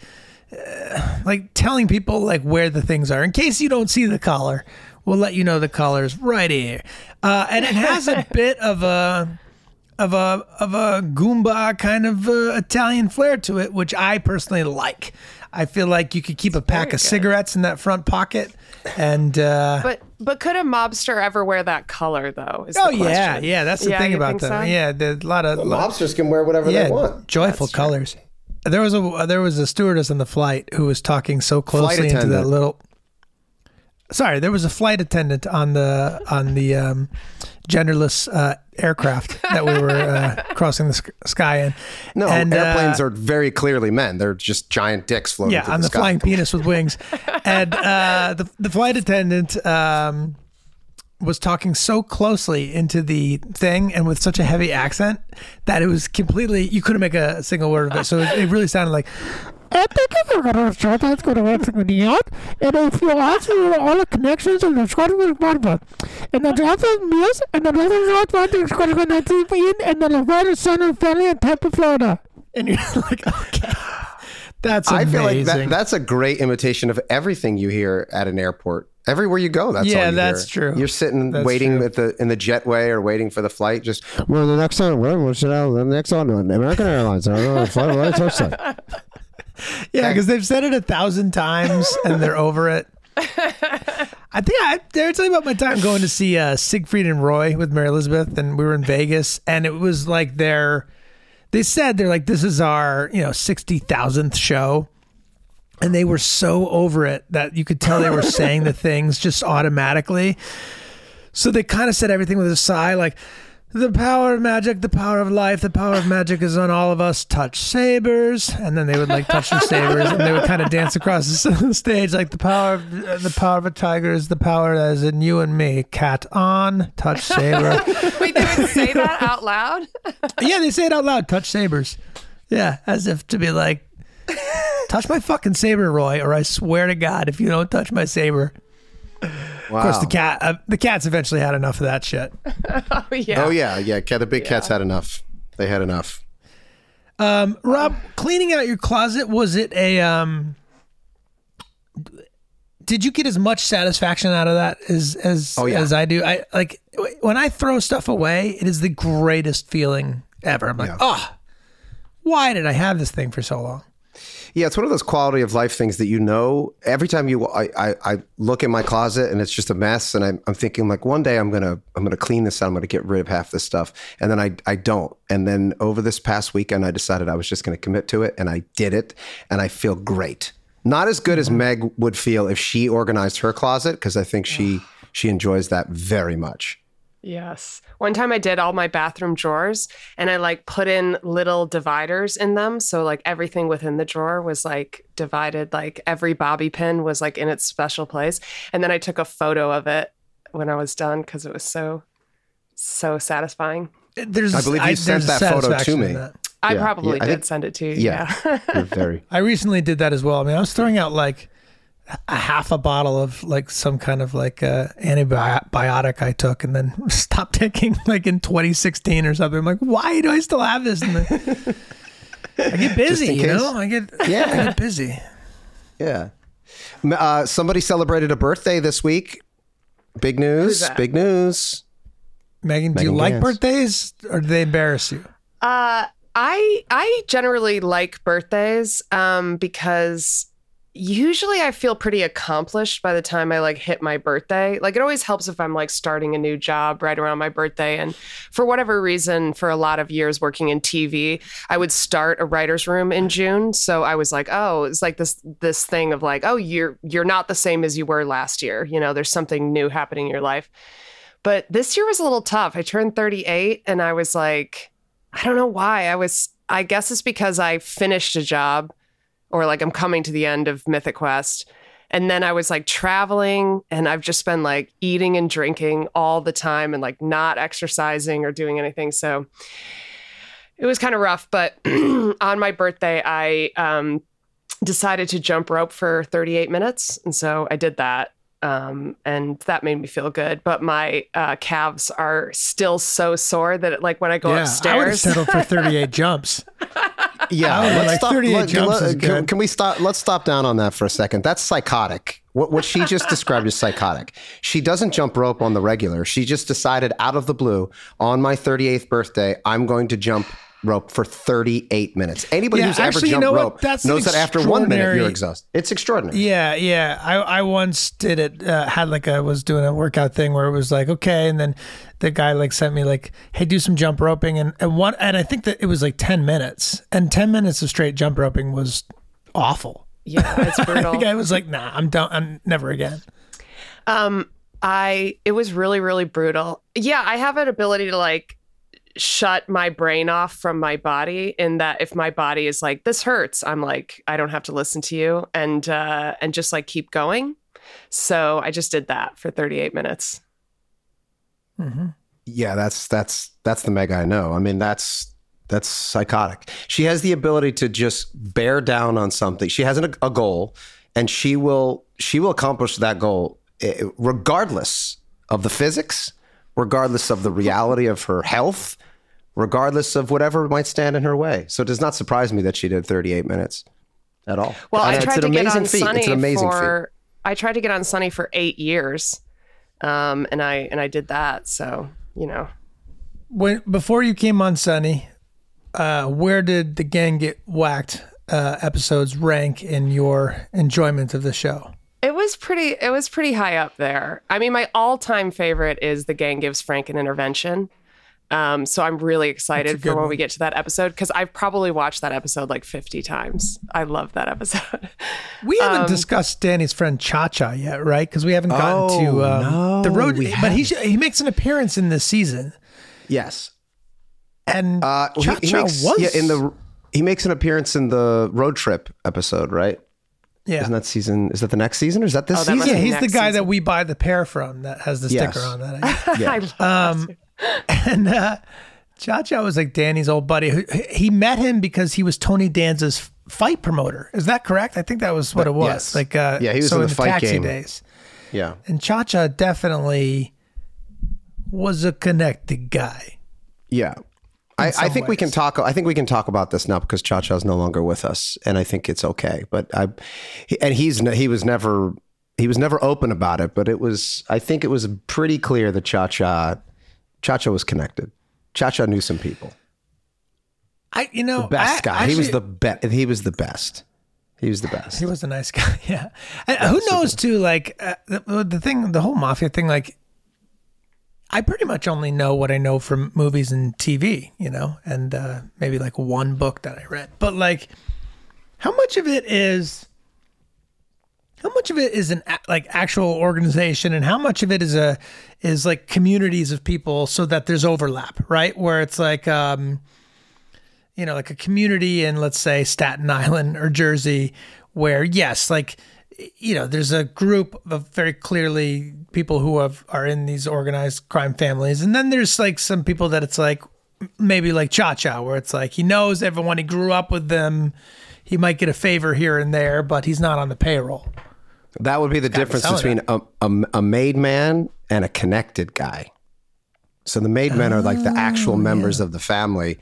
uh, like telling people like where the things are in case you don't see the collar. We'll let you know the colors right here, uh, and it has a bit of a of a of a goomba kind of uh, Italian flair to it, which I personally like. I feel like you could keep a pack of good. cigarettes in that front pocket, and uh, But but could a mobster ever wear that color though? is oh the yeah, yeah, that's the Yeah, thing about think them. so? Yeah, there's a lot of Lobsters can wear whatever yeah, they want. joyful colors. There was a there was a stewardess on the flight who was talking so closely into that little. Sorry, there was a flight attendant on the on the um, genderless uh, aircraft that we were uh, crossing the sky in. No, And, uh, airplanes are very clearly men. They're just giant dicks floating yeah, on the, the flying penis with wings. and uh, the the flight attendant um, was talking so closely into the thing and with such a heavy accent that it was completely you couldn't make a single word of it. So it, it really sounded like. I think if you're gonna start, that's gonna work for the yacht. And if you ask for all the connections and the Scottish Barba, and the draft of meals, and the Northern North Mountain Scottish United in, and the Nevada Center family in Tampa, Florida. And you're like, okay, that's amazing. I feel like that, that's a great imitation of everything you hear at an airport. Everywhere you go, that's Yeah, all you that's hear. true. You're sitting That's waiting true. at the in the jetway or waiting for the flight. Just Well, the next time, well, what should I, the next one, American Airlines. I don't know, flight right touchdown. Yeah, because they've said it a thousand times and they're over it. I think I did I tell you about my time going to see uh, Siegfried and Roy with Mary Elizabeth, and we were in Vegas, and it was like their. They said they're like this is our you know sixty thousandth show, and they were so over it that you could tell they were saying the things just automatically. So they kind of said everything with a sigh, like the power of magic, the power of life, the power of magic is on all of us. Touch sabers, and then they would like touch their sabers, and they would kind of dance across the stage, like the power of uh, the power of a tiger is the power that is in you and me. Cat on, touch saber. Wait, they would say that out loud? yeah, they say it out loud. Touch sabers. Yeah, as if to be like, touch my fucking saber, Roy, or I swear to God, if you don't touch my saber. Wow. Of course, the cat, uh, the cats eventually had enough of that shit. Oh, yeah. Oh yeah, yeah. The big cats had enough. They had enough. Um, Rob, cleaning out your closet was it a um? Did you get as much satisfaction out of that as as Oh, yeah. as I do? I like when I throw stuff away. It is the greatest feeling ever. I'm like, Yeah. oh, why did I have this thing for so long? Yeah, it's one of those quality of life things that you know. Every time you, I, I, I look in my closet and it's just a mess, and I'm, I'm thinking like one day I'm gonna, I'm gonna clean this out. I'm gonna get rid of half this stuff, and then I, I don't. And then over this past weekend, I decided I was just gonna commit to it, and I did it, and I feel great. Not as good as mm-hmm. Meg would feel if she organized her closet, because I think she, she enjoys that very much. Yes. One time I did all my bathroom drawers and I like put in little dividers in them. So like everything within the drawer was like divided, like every bobby pin was like in its special place. And then I took a photo of it when I was done because it was so, so satisfying. There's, I believe you sent that photo to me. I Yeah, probably yeah, I did think- send it to you. Yeah. Yeah. Very. I recently did that as well. I mean, I was throwing out like a half a bottle of like some kind of like uh, antibiotic I took, and then stopped taking like in 2016 or something. I'm like, why do I still have this? And then I get busy, you case. know. I get Yeah. I get busy. Yeah. Uh, somebody celebrated a birthday this week. Big news. Big news. Megan, do you Megan like birthdays or do they embarrass you? Uh, I I generally like birthdays um, because usually I feel pretty accomplished by the time I like hit my birthday. Like it always helps if I'm like starting a new job right around my birthday. And for whatever reason, for a lot of years working in TV, I would start a writer's room in June. So I was like, oh, it's like this this thing of like, oh, you're you're not the same as you were last year. You know, there's something new happening in your life. But this year was a little tough. I turned 38 and I was like, I don't know why. I was, I guess it's because I finished a job or like I'm coming to the end of Mythic Quest. And then I was like traveling and I've just been like eating and drinking all the time and like not exercising or doing anything. So it was kind of rough. But on my birthday, I um, decided to jump rope for 38 minutes. And so I did that. Um, and that made me feel good. But my uh, calves are still so sore that it, like when I go upstairs. I would have upstairs, settled for 38 jumps. Yeah, Oh, let's like stop. 38 let- jumps let- is can, good. can we stop? Let's stop down on that for a second. That's psychotic. What what she just described is psychotic. She doesn't jump rope on the regular. She just decided out of the blue on my 38th birthday, I'm going to jump rope for 38 minutes. Anybody Yeah, who's actually, you ever know jumped what? rope That's knows that after one minute you're exhausted. It's extraordinary. Yeah, yeah. I, I once did it. Uh, had like I was doing a workout thing where it was like okay, and then the guy like sent me like, hey, do some jump roping, and and one and I think that it was like ten minutes, and ten minutes of straight jump roping was awful. yeah, it's I brutal. think I was like, nah, I'm done. I'm never again. Um, I it was really really brutal. Yeah, I have an ability to like shut my brain off from my body in that if my body is like this hurts, I'm like I don't have to listen to you and uh and just like keep going. So I just did that for 38 minutes. Yeah, that's that's that's the Meg I know. I mean, that's that's psychotic. She has the ability to just bear down on something. She has a, a goal, and she will she will accomplish that goal eh, regardless of the physics, regardless of the reality of her health, regardless of whatever might stand in her way. So it does not surprise me that she did 38 minutes at all. Well, I tried to get on feat. Sunny It's an amazing for I tried to get on Sunny for 8 years. Um and I and I did that. So, you know. When before you came on Sunny, uh, where did the gang get whacked uh, episodes rank in your enjoyment of the show? It was pretty it was pretty high up there. I mean, my all-time favorite is The Gang Gives Frank an Intervention. Um, so I'm really excited for when one. we get to that episode because I've probably watched that episode like 50 times. I love that episode. We haven't Um, discussed Danny's friend Cha Cha yet, right? Because we haven't gotten to Oh, um, the road. we But he sh- he makes an appearance in this season, Yes. and Uh, Cha he, he Cha was yeah, in the he makes an appearance in the road trip episode, right? Yeah. Isn't that season? Is that the next season, or is that this Oh, that season? must yeah, he's the next guy that we buy the pair from that has the Yes. sticker on that. I Yeah. I love Um, and uh, Cha Cha was like Danny's old buddy. He met him because he was Tony Danza's fight promoter. Is that correct? I think that was what it was. yes. Like, uh, Yeah, he was so in in the the fight taxi game. days. yeah. And Cha Cha definitely was a connected guy. Yeah. I, I think we can talk. I think we can talk about this now because Cha Cha's no longer with us, and I think it's okay. But I, he, and he's he was never he was never open about it. But it was I think it was pretty clear that Cha Cha Cha Cha was connected. Cha Cha knew some people. I, you know, Best I- guy. he was the best. He was the best. He was the best. He was a nice guy. Yeah. And who knows too? Like uh, the, the thing, the whole mafia thing. Like, I pretty much only know what I know from movies and TV. You know, and uh, maybe like one book that I read. But like, how much of it is? How much of it is an like actual organization, and how much of it is a is like communities of people, so that there's overlap, right? Where it's like, um, you know, like a community in, let's say, Staten Island or Jersey, where, yes, like, you know, there's a group of very clearly people who have are in these organized crime families. And then there's like some people that it's like, maybe like Cha Cha, where it's like he knows everyone, he grew up with them. He might get a favor here and there, but he's not on the payroll. That would be the difference between a, a, a made man and a connected guy. So the made men are like the oh, actual members of the family,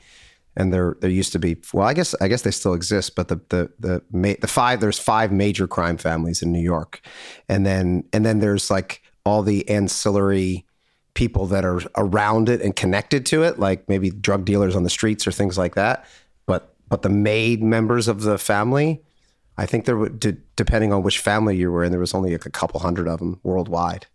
and there there used to be well, I guess I guess they still exist, but the the the ma- the five there's five major crime families in New York, and then and then there's like all the ancillary people that are around it and connected to it, like maybe drug dealers on the streets or things like that. But but the made members of the family, I think there depending on which family you were in, there was only like a couple hundred of them worldwide.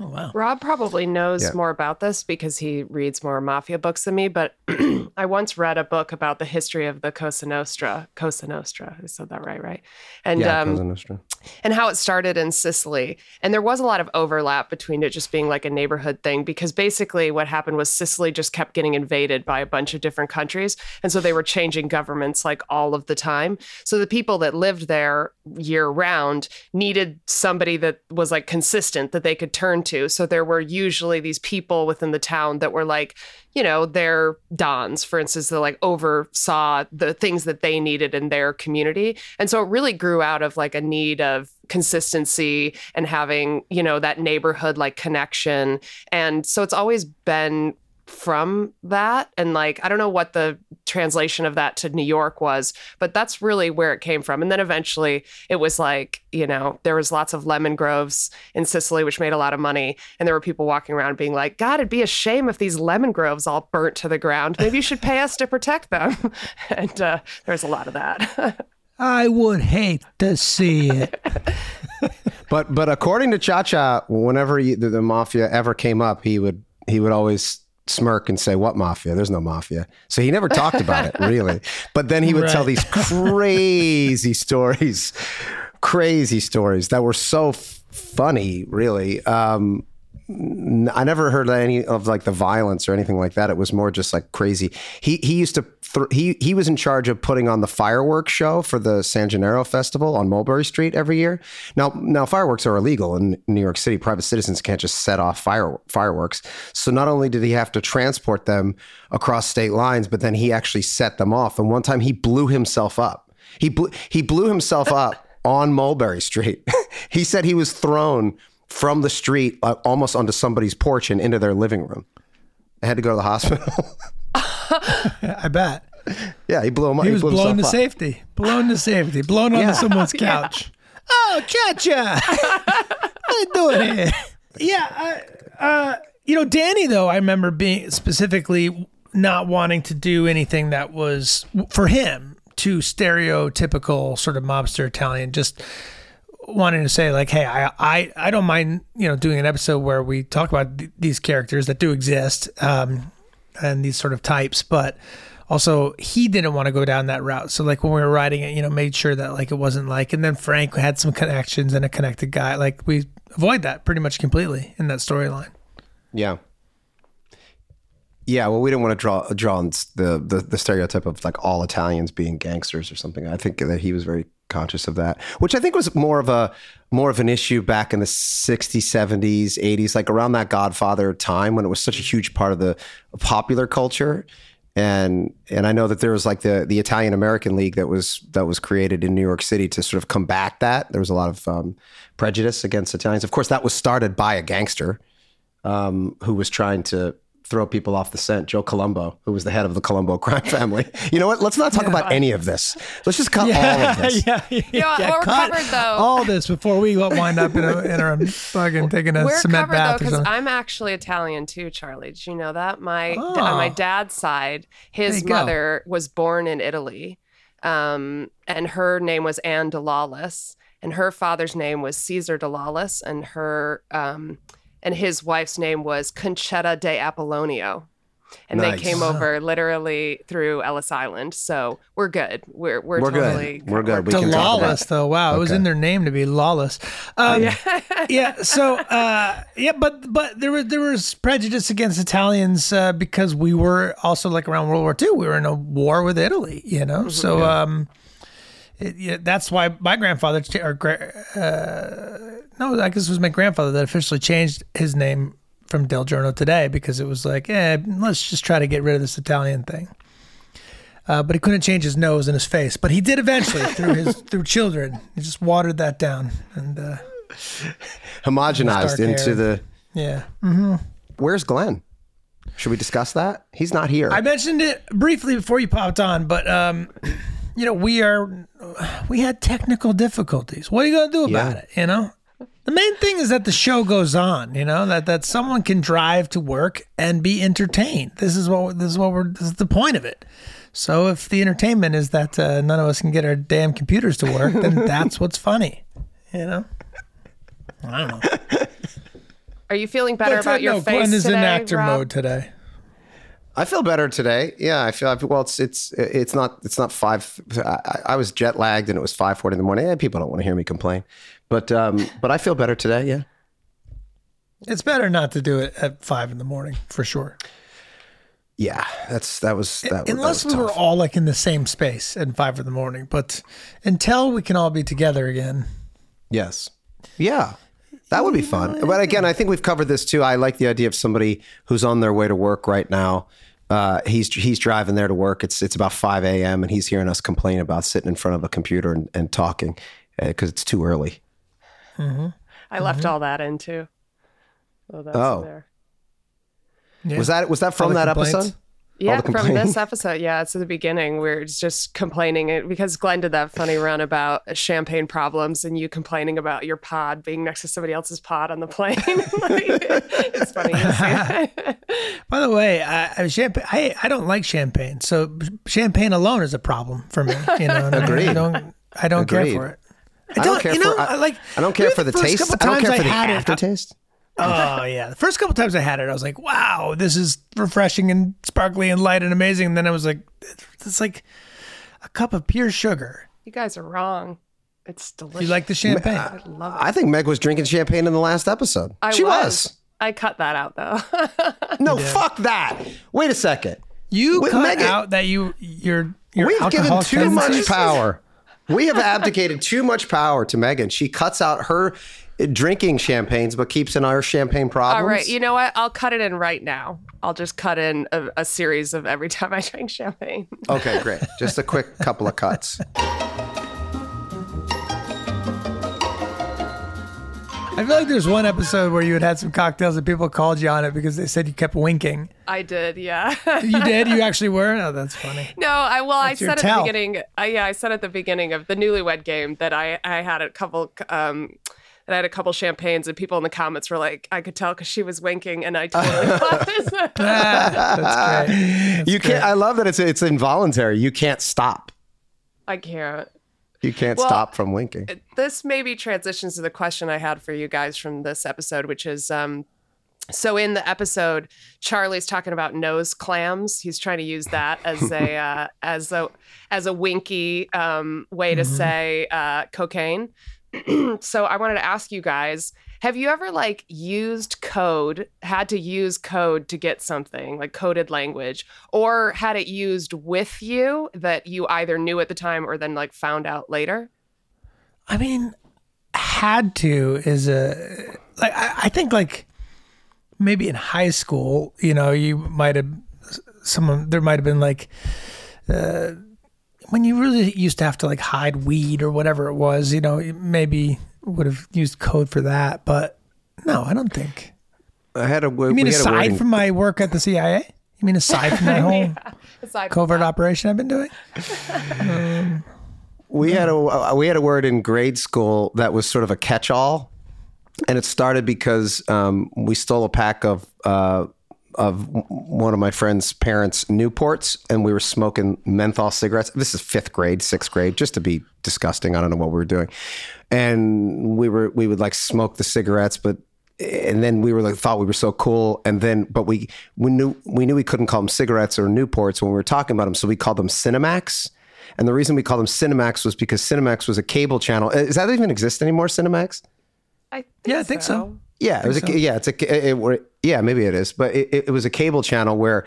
Oh, wow. Rob probably knows Yeah. more about this because he reads more mafia books than me, but I once read a book about the history of the Cosa Nostra. Cosa Nostra. I said that right, right? And Yeah, um, Cosa Nostra. And how it started in Sicily. And there was a lot of overlap between it just being like a neighborhood thing because basically what happened was Sicily just kept getting invaded by a bunch of different countries. And so they were changing governments like all of the time. So the people that lived there year round needed somebody that was like consistent that they could turn to. So there were usually these people within the town that were like, you know, their dons, for instance, that like oversaw the things that they needed in their community. And so it really grew out of like a need of consistency and having, you know, that neighborhood like connection. And so it's always been from that. And like, I don't know what the translation of that to New York was, but that's really where it came from. And then eventually it was like, you know, there was lots of lemon groves in Sicily, which made a lot of money. And there were people walking around being like, God, it'd be a shame if these lemon groves all burnt to the ground. Maybe you should pay us to protect them. and uh, there's a lot of that. I would hate to see it. But but according to Cha Cha, whenever you, the, the mafia ever came up, he would he would always smirk and say, "What mafia? There's no mafia." So he never talked about it really. But then he would tell these crazy stories, crazy stories that were so f- funny, really. Um, I never heard any of like the violence or anything like that. It was more just like crazy. He he used to th- he he was in charge of putting on the fireworks show for the San Gennaro Festival on Mulberry Street every year. Now now fireworks are illegal in New York City. Private citizens can't just set off fire fireworks. So not only did he have to transport them across state lines, but then he actually set them off. And one time he blew himself up. He blew he blew himself up on Mulberry Street. he said he was thrown from the street uh, almost onto somebody's porch and into their living room. I had to go to the hospital. I bet. yeah, he blew him up. He was blew blown to up. safety. Blown to safety. Blown onto Yeah. someone's couch. Oh, cha-cha. what you doing here? Yeah. Uh, uh, you know, Danny, though, I remember being specifically not wanting to do anything that was, for him, too stereotypical sort of mobster Italian. Just wanting to say like hey I, I i don't mind you know doing an episode where we talk about th- these characters that do exist um and these sort of types but also he didn't want to go down that route so like when we were writing it you know made sure that like it wasn't like and then frank had some connections and a connected guy like we avoid that pretty much completely in that storyline Yeah. Yeah, well, we didn't want to draw draw on the, the the stereotype of like all Italians being gangsters or something. I think that he was very conscious of that, which I think was more of a more of an issue back in the 60s, 70s, 80s, like around that Godfather time when it was such a huge part of the popular culture. And and I know that there was like the the Italian American League that was that was created in New York City to sort of combat that. There was a lot of um, prejudice against Italians. Of course, that was started by a gangster um, who was trying to throw people off the scent, Joe Colombo, who was the head of the Colombo crime family. You know what? Let's not talk about any of this. Let's just cut all of this. yeah, yeah, You know what? We're cut covered, though. all this before we wind up in a, in a fucking taking a We're cement covered though bath or because something. I'm actually Italian too, Charlie. Did you know that? My Oh. on my dad's side, his you go. mother was born in Italy, um, and her name was Anne de Lawless, and her father's name was Caesar de Lawless, and her um, and his wife's name was Concetta de Apollonio. And Nice. they came over literally through Ellis Island, so we're good. We're we're, We're good. totally We're good. We to can talk about lawless it. though wow it was in their name to be lawless um, yeah. so uh, yeah but but there was there was prejudice against italians uh, because we were also like around world war ii we were in a war with italy you know so um it, yeah, that's why my grandfather or uh, no i guess it was my grandfather that officially changed his name from del giorno to Day because it was like eh, let's just try to get rid of this italian thing uh, but he couldn't change his nose and his face. But he did eventually through his through children. He just watered that down, and uh, Homogenized into hair. the. yeah. Mm-hmm. Where's Glenn? Should we discuss that? He's not here. I mentioned it briefly before you popped on, but um, you know we are we had technical difficulties. What are you gonna do about Yeah. it? You know. The main thing is that the show goes on, you know, that, that someone can drive to work and be entertained. This is what this is what we're this is the point of it. So if the entertainment is that uh, none of us can get our damn computers to work, then that's what's funny, you know. I don't know. Are you feeling better But, about your no, face Glenn is today, in actor Rob? mode today. I feel better today. Yeah, I feel I feel- well. It's it's it's not it's not five. I, I was jet lagged and it was five forty in the morning. Eh, people don't want to hear me complain, but um, but I feel better today. Yeah. It's better not to do it at five in the morning for sure. Yeah, that's that was that. that Unless was we were all like in the same space at five in the morning. But until we can all be together again. Yes. Yeah. That would be fun. But again, I think we've covered this too. I like the idea of somebody who's on their way to work right now. Uh, he's he's driving there to work. It's it's about five a.m. and he's hearing us complain about sitting in front of a computer and, and talking uh, because it's too early. Mm-hmm. I mm-hmm. left all that in too. Oh, that's Oh. in there. Yeah. Was that was that from the that complaints? episode? Yeah, from this episode. Yeah, it's at the beginning. We're just complaining it because Glenn did that funny run about champagne problems and you complaining about your pod being next to somebody else's pod on the plane. Like, it's funny. By the way, I, I, I I don't like champagne, so champagne alone is a problem for me. You know, what I? Agreed. I don't I don't Agreed. care for it. I don't care you know, for I, I like. I don't care for the, first taste. couple I don't care times for the had it, aftertaste. Oh yeah, the first couple times I had it, I was like, "Wow, this is refreshing and sparkly and light and amazing." And then I was like, "It's like a cup of pure sugar." you guys are wrong. It's delicious. You like the champagne? I love it. I think Meg was drinking champagne in the last episode. I she was. I cut that out though. No, fuck that. Wait a second. you Wait, cut Megan- out that you you're your your We've given alcoholic too much power. We have abdicated too much power to Megan. She cuts out her drinking champagnes, but keeps in our champagne problems. All right, you know what? I'll cut it in right now. I'll just cut in a, a series of every time I drink champagne. Okay, great. Just a quick couple of cuts. I feel like there's one episode where you had had some cocktails and people called you on it because they said you kept winking. I did, yeah. You did? You actually were? Oh, that's funny. No, I well, I That's your said at the beginning. I, yeah, I said at the beginning of the newlywed game that I I had a couple um that I had a couple champagnes and people in the comments were like, I could tell because she was winking and I totally was. Ah, that's great. you can't. I love that it's it's involuntary. You can't stop. I can't. You can't Well, stop from winking. This maybe transitions to the question I had for you guys from this episode, which is um so in the episode, Charlie's talking about nose clams. He's trying to use that as a uh, as a as a winky um, way to say uh, cocaine. so I wanted to ask you guys: Have you ever like used code, had to use code to get something like coded language, or had it used with you that you either knew at the time or then like found out later? I mean, had to is a like I, I think like maybe in high school, you know, you might have someone there might have been like uh, when you really used to have to like hide weed or whatever it was, you know, maybe would have used code for that, but no, I don't think. I had a. You mean aside from my work at the CIA? You mean aside from my whole from covert operation I've been doing? We had a we had a word in grade school that was sort of a catch-all, and it started because um, we stole a pack of uh, of one of my friend's parents' Newports, and we were smoking menthol cigarettes. This is fifth grade, sixth grade, just to be disgusting. I don't know what we were doing, and we were we would like smoke the cigarettes, but and then we were like thought we were so cool and then but we we knew we knew we couldn't call them cigarettes or newports when we were talking about them so we called them cinemax and the reason we called them cinemax was because cinemax was a cable channel does that even exist anymore cinemax I think Yeah, I think so. yeah, it was a, yeah, it's a, it, it, yeah, maybe it is, but it, it was a cable channel where,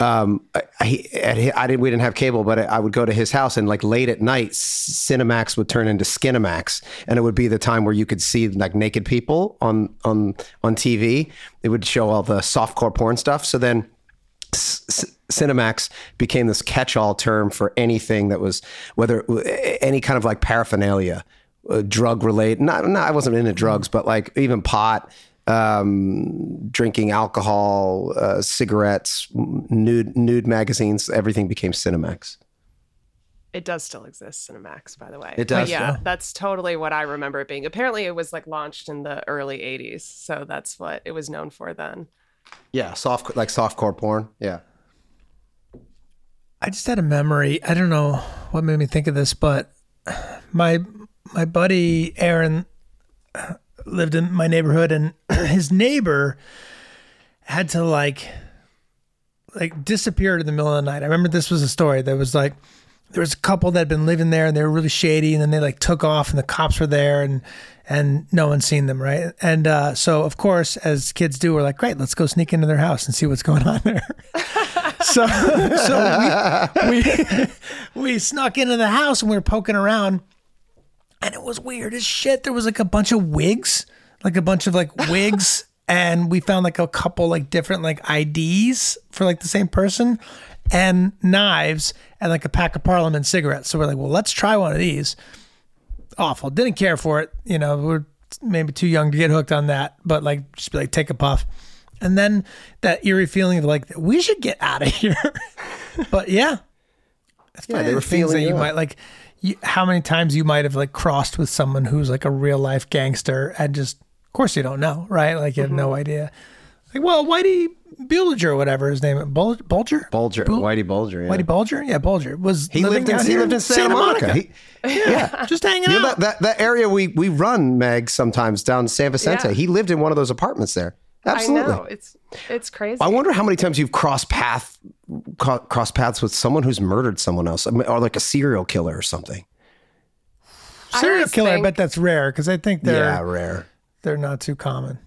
um, I, I, I didn't, we didn't have cable, but I would go to his house and like late at night, Cinemax would turn into Skinemax, and it would be the time where you could see like naked people on on on TV. It would show all the softcore porn stuff. So then. C- Cinemax became this catch-all term for anything that was whether any kind of like paraphernalia, uh, drug related. Not, not I wasn't into drugs, but like even pot, um, drinking alcohol, uh, cigarettes, nude nude magazines. Everything became Cinemax. It does still exist, Cinemax, by the way. It But does, yeah, yeah. that's totally what I remember it being. Apparently, it was like launched in the early '80s, so that's what it was known for then. Yeah, soft like softcore porn. Yeah. I just had a memory. I don't know what made me think of this, but my my buddy Aaron lived in my neighborhood, and his neighbor had to like like disappear in the middle of the night. I remember this was a story that was like there was a couple that had been living there and they were really shady and then they like took off and the cops were there and and no one's seen them right and uh, so of course as kids do we're like great let's go sneak into their house and see what's going on there so so we, we we snuck into the house and we were poking around and it was weird as shit. There was like a bunch of wigs like a bunch of like wigs and we found like a couple like different like IDs for like the same person and knives and like a pack of parliament cigarettes. So we're like well let's try one of these. Awful. Didn't care for it. You know we're maybe too young to get hooked on that but like just be like take a puff. And then that eerie feeling of like we should get out of here. But yeah. It's Yeah, they the were things that you good. might like how many times you might have like crossed with someone who's like a real life gangster and just of course you don't know right like you have Mm-hmm. no idea like well whitey bulger or whatever his name Bul- bulger Bulger, Bul- Whitey Bulger. Yeah. whitey bulger yeah bulger was he lived in out he here lived in Santa, Monica. He- yeah. just hanging You know out that, that that area we we run Meg sometimes down San Vicente. Yeah. He lived in one of those apartments there. Absolutely. I know it's it's crazy. I wonder how many times you've crossed path co- crossed paths with someone who's murdered someone else, I mean, or like a serial killer or something. Serial always killer, I bet that's rare because I think they're yeah, rare. they're not too common.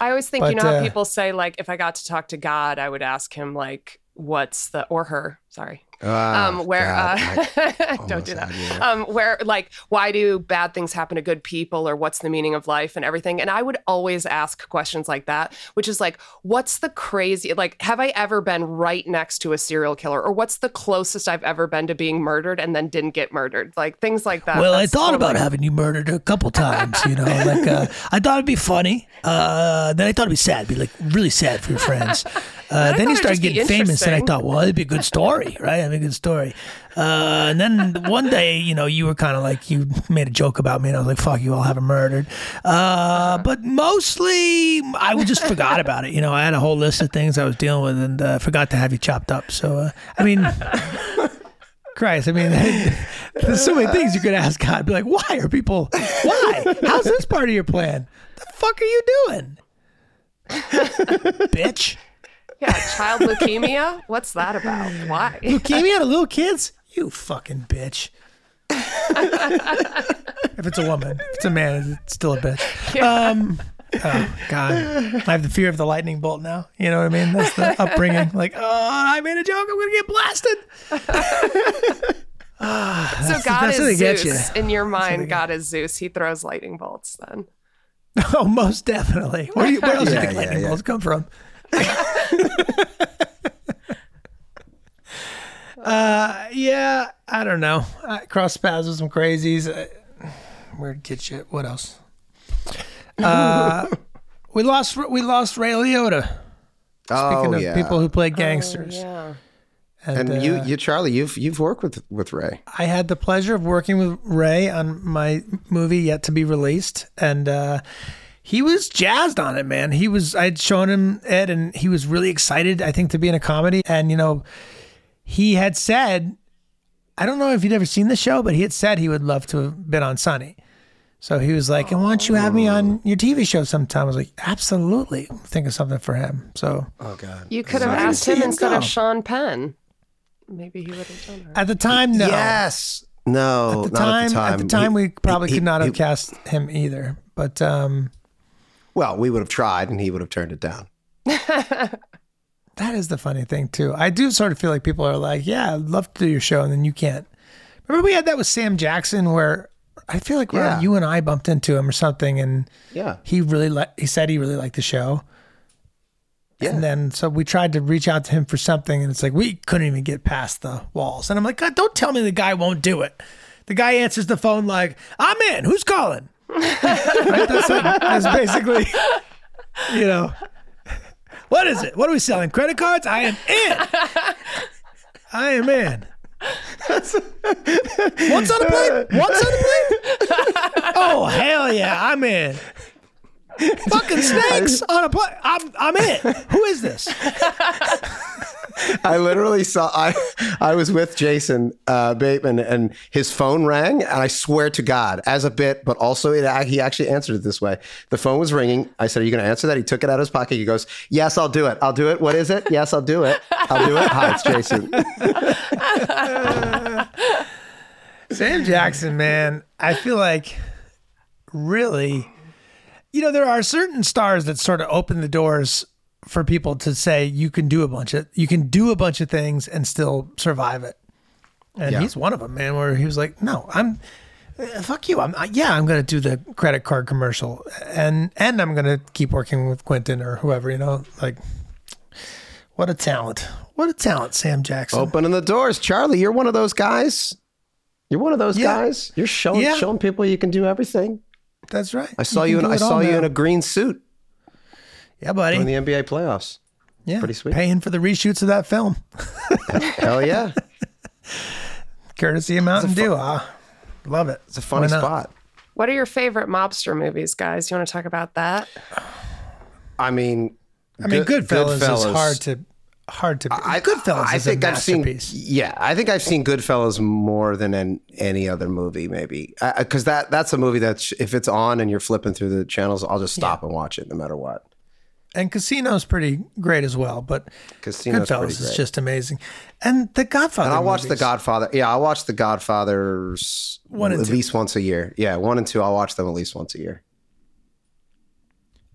I always think, you But, know, how uh, people say, like, if I got to talk to God, I would ask him, like, what's the, or her, sorry. Ah, um, where, God, uh, don't do that. Um, where, like, why do bad things happen to good people or what's the meaning of life and everything? And I would always ask questions like that, which is like, what's the crazy, like, have I ever been right next to a serial killer or what's the closest I've ever been to being murdered and then didn't get murdered? Like, things like that. Well, I thought totally- about having you murdered a couple times. You know, like uh, I thought it'd be funny. Uh, then I thought it'd be sad, be like really sad for your friends. Uh, then you started getting famous, and I thought, well, it'd be a good story, right? It'd be a good story. Uh, and then one day, you know, you were kind of like you made a joke about me, and I was like, "Fuck you, I'll have him murdered." Uh, but mostly, I just forgot about it. You know, I had a whole list of things I was dealing with, and uh, forgot to have you chopped up. So, uh, I mean. Christ, I mean, there's so many things you could ask God. Be like, why are people? Why? How's this part of your plan? The fuck are you doing, bitch? Yeah, child leukemia? What's that about? Why? Leukemia to little kids? You fucking bitch. if it's a woman, if it's a man, it's still a bitch. Um, oh God, I have the fear of the lightning bolt now. You know what I mean? That's the upbringing. Like, oh, I made a joke. I'm gonna get blasted. So God that's what is get Zeus. you. In your mind, God is Zeus. He throws lightning bolts then. Oh, most definitely. Where, do you, where else do you think yeah, lightning yeah. bolts come from? Uh, yeah, I don't know. I crossed paths with some crazies. Uh, weird kid shit. What else? Uh, we lost we lost Ray Liotta. Speaking oh of yeah. people who play gangsters, Yeah. and uh, you, you, Charlie, you've you've worked with with Ray. I had the pleasure of working with Ray on my movie yet to be released, and uh, he was jazzed on it, man. He was I'd shown him it, and he was really excited. I think to be in a comedy, and you know, he had said, I don't know if you'd ever seen the show, but he had said he would love to have been on Sunny. So he was like, "And why don't you have me on your TV show sometime?" I was like, "Absolutely, think of something for him." So Oh God. You could have asked him him instead of Sean Penn. Maybe he would have done her. at the time, no. Yes. No. At the time, at the time. at the time, He- we probably he- could not have he- cast him either. But um, Well, we would have tried, and he would have turned it down. That is the funny thing too. I do sort of feel like people are like, "Yeah, I'd love to do your show," and then you can't. Remember we had that with Sam Jackson, where I feel like Yeah. you and I bumped into him or something, and Yeah. he really li- he said he really liked the show. Yeah. And then so we tried to reach out to him for something, and it's like we couldn't even get past the walls. And I'm like, God, don't tell me the guy won't do it. The guy answers the phone like, "I'm in. Who's calling?" Right? That's, that's basically, you know. What is it? What are we selling? Credit cards? I am in. I am in. What's on the plate? What's on the plate? Oh hell yeah, I'm in. Fucking snakes on a plate. I'm I'm in. Who is this? I literally saw. I I was with Jason uh, Bateman, and his phone rang, and I swear to God, as a bit, but also it, he actually answered it this way. The phone was ringing. I said, "Are you going to answer that?" He took it out of his pocket. He goes, "Yes, I'll do it. I'll do it. What is it? Yes, I'll do it. I'll do it. Hi, it's Jason." Sam Jackson, man, I feel like really, you know, there are certain stars that sort of open the doors for people to say you can do a bunch of you can do a bunch of things and still survive it. And Yeah. he's one of them, man. Where he was like, "No, I'm uh, fuck you. I'm yeah, I'm gonna do the credit card commercial, and and I'm gonna keep working with Quentin or whoever. You know, like what a talent, what a talent, Sam Jackson. Opening the doors, Charlie. You're one of those guys. You're one of those Yeah. guys. You're showing Yeah. showing people you can do everything. That's right. I saw can you. in, I saw you now. in a green suit yeah, buddy. in the NBA playoffs. Yeah, Pretty sweet. Paying for the reshoots of that film, Hell yeah! courtesy of Mountain Dew. Ah, love it. It's a funny spot. What are your favorite mobster movies, guys? You want to talk about that? I mean, I mean, Good- Goodfellas, is hard to hard to. I, Goodfellas I is think a I've seen. masterpiece. Yeah, I think I've seen Goodfellas more than an, any other movie, maybe, because that that's a movie that if it's on and you're flipping through the channels, I'll just stop and watch it no matter what. And Casino's pretty great as well, but Casino's Goodfellas is just amazing. And The Godfather. And I watch The. Godfather. Yeah, I watch The Godfathers One at two. least once a year. Yeah, one and two. I'll watch them at least once a year.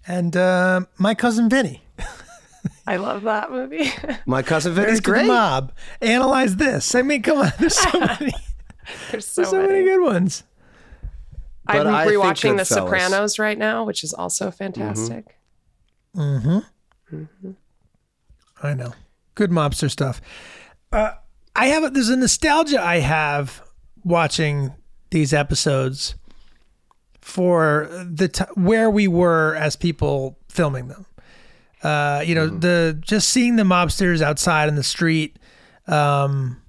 And uh, My Cousin Vinny. I love that movie. My cousin Married Vinny's to the great. Mob. Analyze this. I mean, come on. There's so many, There's so, so many many. good ones. But I'm rewatching The Sopranos right now, which is also fantastic. I know. Good mobster stuff. Uh, I have a, there's a nostalgia I have watching these episodes for the t- where we were as people filming them. Uh, you know, the just seeing the mobsters outside in the street um,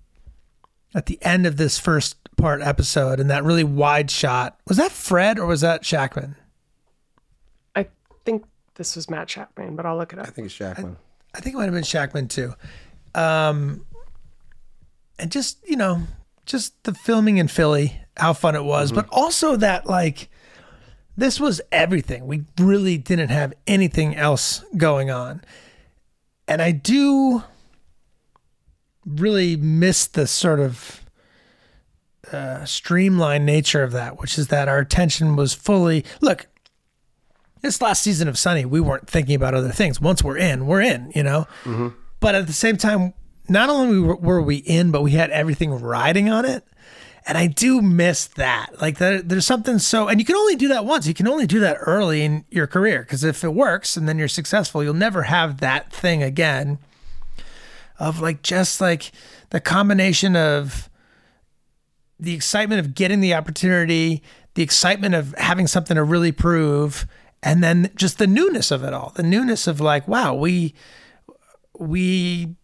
at the end of this first part episode and that really wide shot. Was that Fred or was that Shakman? I think this was Matt Chapman, but I'll look it up. I think it's Jackman. I think it might have been Shakman too. Um, and just you know, just the filming in Philly, how fun it was, but also that like this was everything. We really didn't have anything else going on, and I do really miss the sort of uh, streamlined nature of that, which is that our attention was fully look this last season of Sunny, we weren't thinking about other things. Once we're in, we're in, you know? Mm-hmm. But at the same time, not only were were we in, but we had everything riding on it. And I do miss that. Like there, there's something so, and you can only do that once. You can only do that early in your career because if it works and then you're successful, you'll never have that thing again. Of like just like the combination of the excitement of getting the opportunity, the excitement of having something to really prove, and then just the newness of it all. The newness of like, wow, we we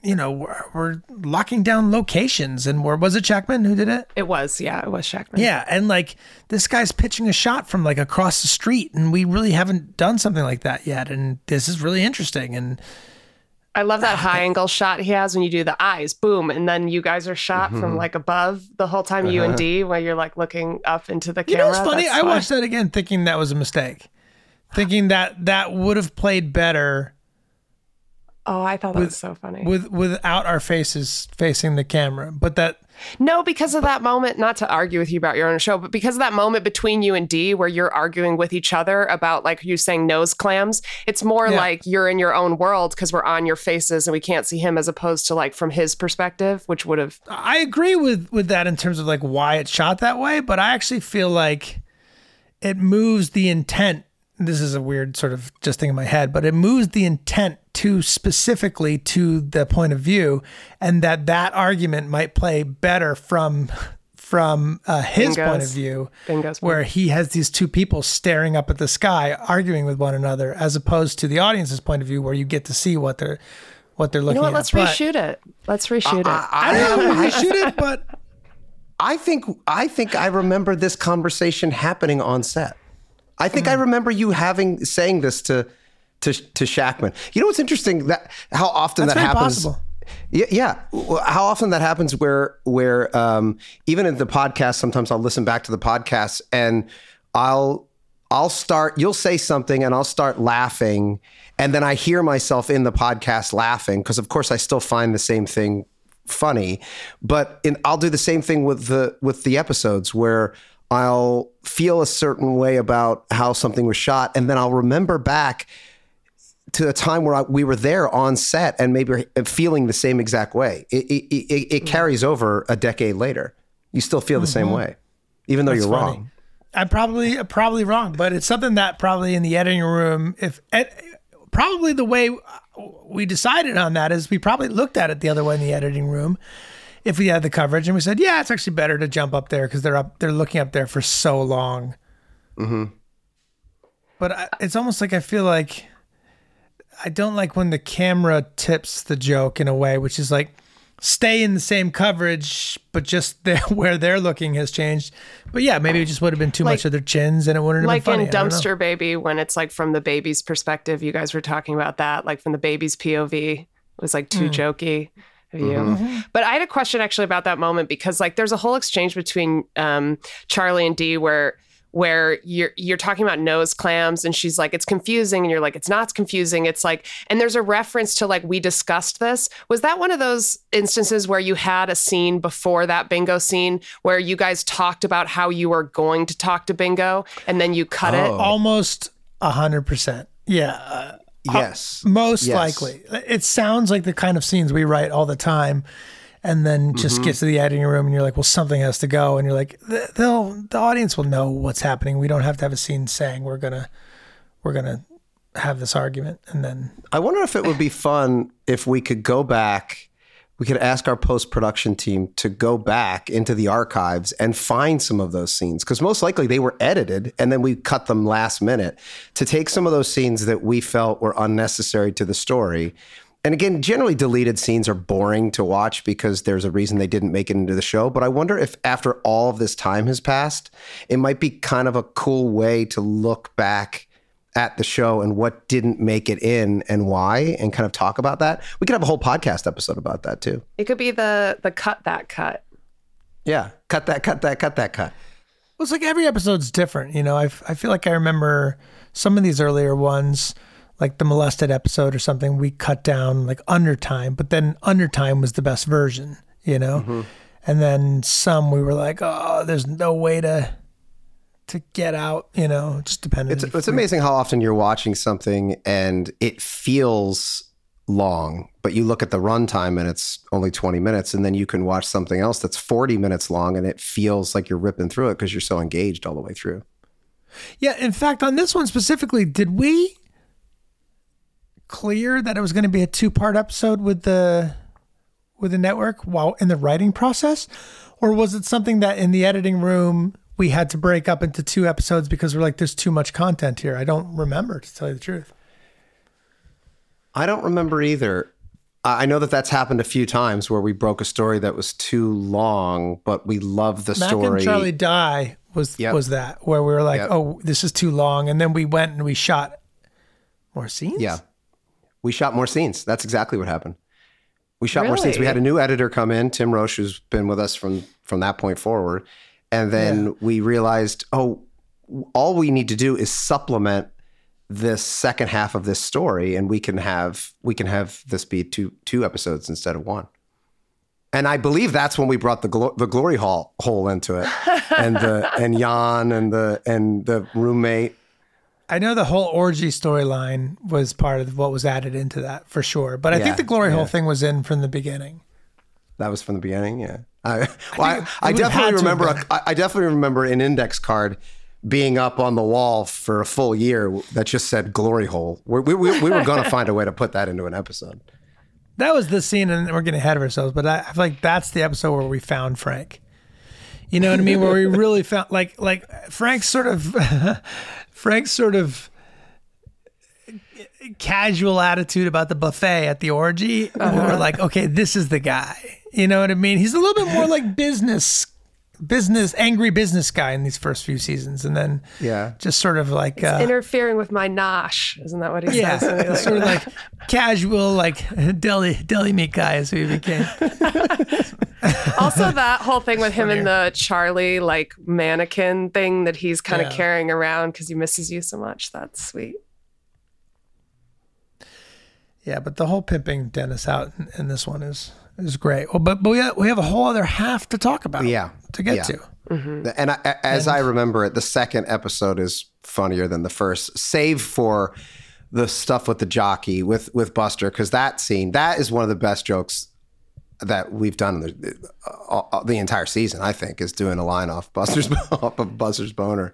you know, we're, we're locking down locations and where was it Jackman who did it? It was, yeah, it was Shakman. Yeah, and like this guy's pitching a shot from like across the street and we really haven't done something like that yet and this is really interesting and I love that high angle shot he has when you do the eyes, boom, and then you guys are shot from mm-hmm. like above the whole time. You and uh-huh. Dee, while you're like looking up into the camera. You camera. know what's funny? That's I fun. watched that again thinking that was a mistake. Thinking that that would have played better Oh, I thought that was so funny. with without our faces facing the camera. But that No, because of that moment, not to argue with you about your own show, but because of that moment between you and Dee where you're arguing with each other about like you saying nose clams, it's more Yeah. like you're in your own world because we're on your faces and we can't see him as opposed to like from his perspective, which would have I agree with with that in terms of like why it's shot that way, but I actually feel like it moves the intent. This is a weird sort of just thing in my head, but it moves the intent to specifically to the point of view, and that that argument might play better from from uh, his point of view, Bingo's where he has these two people staring up at the sky, arguing with one another, as opposed to the audience's point of view, where you get to see what they're what they're You looking know what? at. Let's But- reshoot it. Let's reshoot it. I don't know. We shoot it, but I think I think I remember this conversation happening on set. I think I Hmm. remember you having saying this to to to Shakman. You know what's interesting that how often That's that happens. possible. Yeah, yeah. How often that happens where where um, even in the podcast, sometimes I'll listen back to the podcast and I'll I'll start. You'll say something and I'll start laughing, and then I hear myself in the podcast laughing because, of course, I still find the same thing funny. But in, I'll do the same thing with the with the episodes where I'll feel a certain way about how something was shot, and then I'll remember back to a time where I, we were there on set and maybe feeling the same exact way. It, it, it, it mm-hmm. carries over a decade later. You still feel the same mm-hmm. way, even though you're funny. wrong. I'm probably probably wrong, but it's something that probably in the editing room, if probably the way we decided on that is we probably looked at it the other way in the editing room. If we had the coverage and we said, yeah, it's actually better to jump up there because they're up, they're looking up there for so long. Mm-hmm. But I, it's almost like I feel like I don't like when the camera tips the joke in a way, which is like stay in the same coverage, but just there where they're looking has changed. But yeah, maybe it just would have been too Like- much of their chins, and it wouldn't have like been funny. in I don't know. Dumpster Baby, when it's like from the baby's perspective, you guys were talking about that, like from the baby's POV, it was like too hmm. jokey of you. Mm-hmm. But I had a question actually about that moment because like there's a whole exchange between um, Charlie and Dee where where you're you're talking about nose clams and she's like it's confusing and you're like it's not confusing it's like and there's a reference to like we discussed this was that one of those instances where you had a scene before that bingo scene where you guys talked about how you were going to talk to bingo and then you cut it Almost a hundred percent. Yeah. uh, Yes. Most Yes. likely. It sounds like the kind of scenes we write all the time. And then just Mm-hmm. get to the editing room and you're like, well, something has to go. And you're like, "Th- they'll, the audience will know what's happening. We don't have to have a scene saying we're going to, we're going to have this argument. And then I wonder if it would be fun if we could go back. We could ask our post production team to go back into the archives and find some of those scenes because most likely they were edited and then we cut them last minute to take some of those scenes that we felt were unnecessary to the story. And again, generally deleted scenes are boring to watch because there's a reason they didn't make it into the show. But I wonder if after all of this time has passed, it might be kind of a cool way to look back at the show and what didn't make it in and why and kind of talk about that. We could have a whole podcast episode about that too. it could be the the cut that cut Yeah. Cut that, cut that, cut that, cut. Well, it's like every episode's different. You know, I, I feel like I remember some of these earlier ones, like the molested episode or something, we cut down like under time, but then under time was the best version, you know? Mm-hmm. And then some we were like, oh, there's no way to to get out, you know, just depending. It's, it's amazing how often you're watching something and it feels long, but you look at the runtime and it's only 20 minutes, and then you can watch something else that's 40 minutes long and it feels like you're ripping through it because you're so engaged all the way through. Yeah, in fact, on this one specifically, did we clear that it was going to be a two-part episode with the with the network while in the writing process, or was it something that in the editing room we had to break up into two episodes because we're like, there's too much content here? I don't remember to tell you the truth. I don't remember either. I know that that's happened a few times where we broke a story that was too long, but we love the Mac story. and Charlie Die was Yep. was that where we were like, Yep. oh, this is too long, and then we went and we shot more scenes. Yeah. We shot more scenes. That's exactly what happened. We shot more scenes. We had a new editor come in, Tim Roche, who's been with us from from that point forward. And then we realized, oh, all we need to do is supplement this second half of this story, and we can have we can have this be two two episodes instead of one. And I believe that's when we brought the glo- the glory hall hole into it, and the and Jan and the and the roommate. I know the whole orgy storyline was part of what was added into that for sure. But I Yeah, think the glory hole thing was in from the beginning. That was from the beginning, yeah. I, well, I, it I, definitely remember. A, I I definitely remember an index card being up on the wall for a full year that just said "glory hole." We, we, we, we were going to find a way to put that into an episode. That was the scene, and we're getting ahead of ourselves. But I, I feel like that's the episode where we found Frank. You know what I mean? Where we really found like like Frank's sort of Frank's sort of casual attitude about the buffet at the orgy. We were uh-huh. like, okay, this is the guy. You know what I mean? He's a little bit more like business, business, angry business guy in these first few seasons, and then Yeah. just sort of like uh, interfering with my nosh isn't that what he yeah, says And he's sort of like casual, like deli deli meat guy as we became. also that whole thing with him and the charlie like mannequin thing that he's kind of Yeah. carrying around because he misses you so much that's sweet Yeah, but the whole pimping Dennis out in, in this one is is great. Well, but but we have, we have a whole other half to talk about. Yeah. to get Yeah. to. And I, a- as I remember it, the second episode is funnier than the first, save for the stuff with the jockey with with Buster, because that scene that is one of the best jokes that we've done the, uh, uh, the entire season. I think is doing a line off Buster's off of Buster's boner.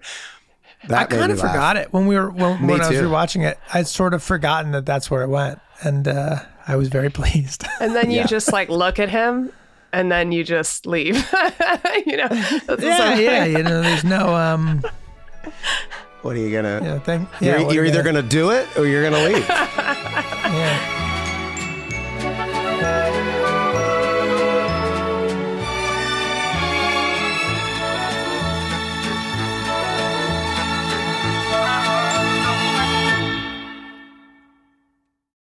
That I kind of forgot it when we were when, when I was too. rewatching it. I'd sort of forgotten that that's where it went, and uh, I was very pleased. and then you just like look at him and then you just leave you know yeah, so- yeah. You know, there's no um, What are you gonna? you know thing. You're, Yeah, you're either gonna- gonna do it or you're gonna leave. Yeah.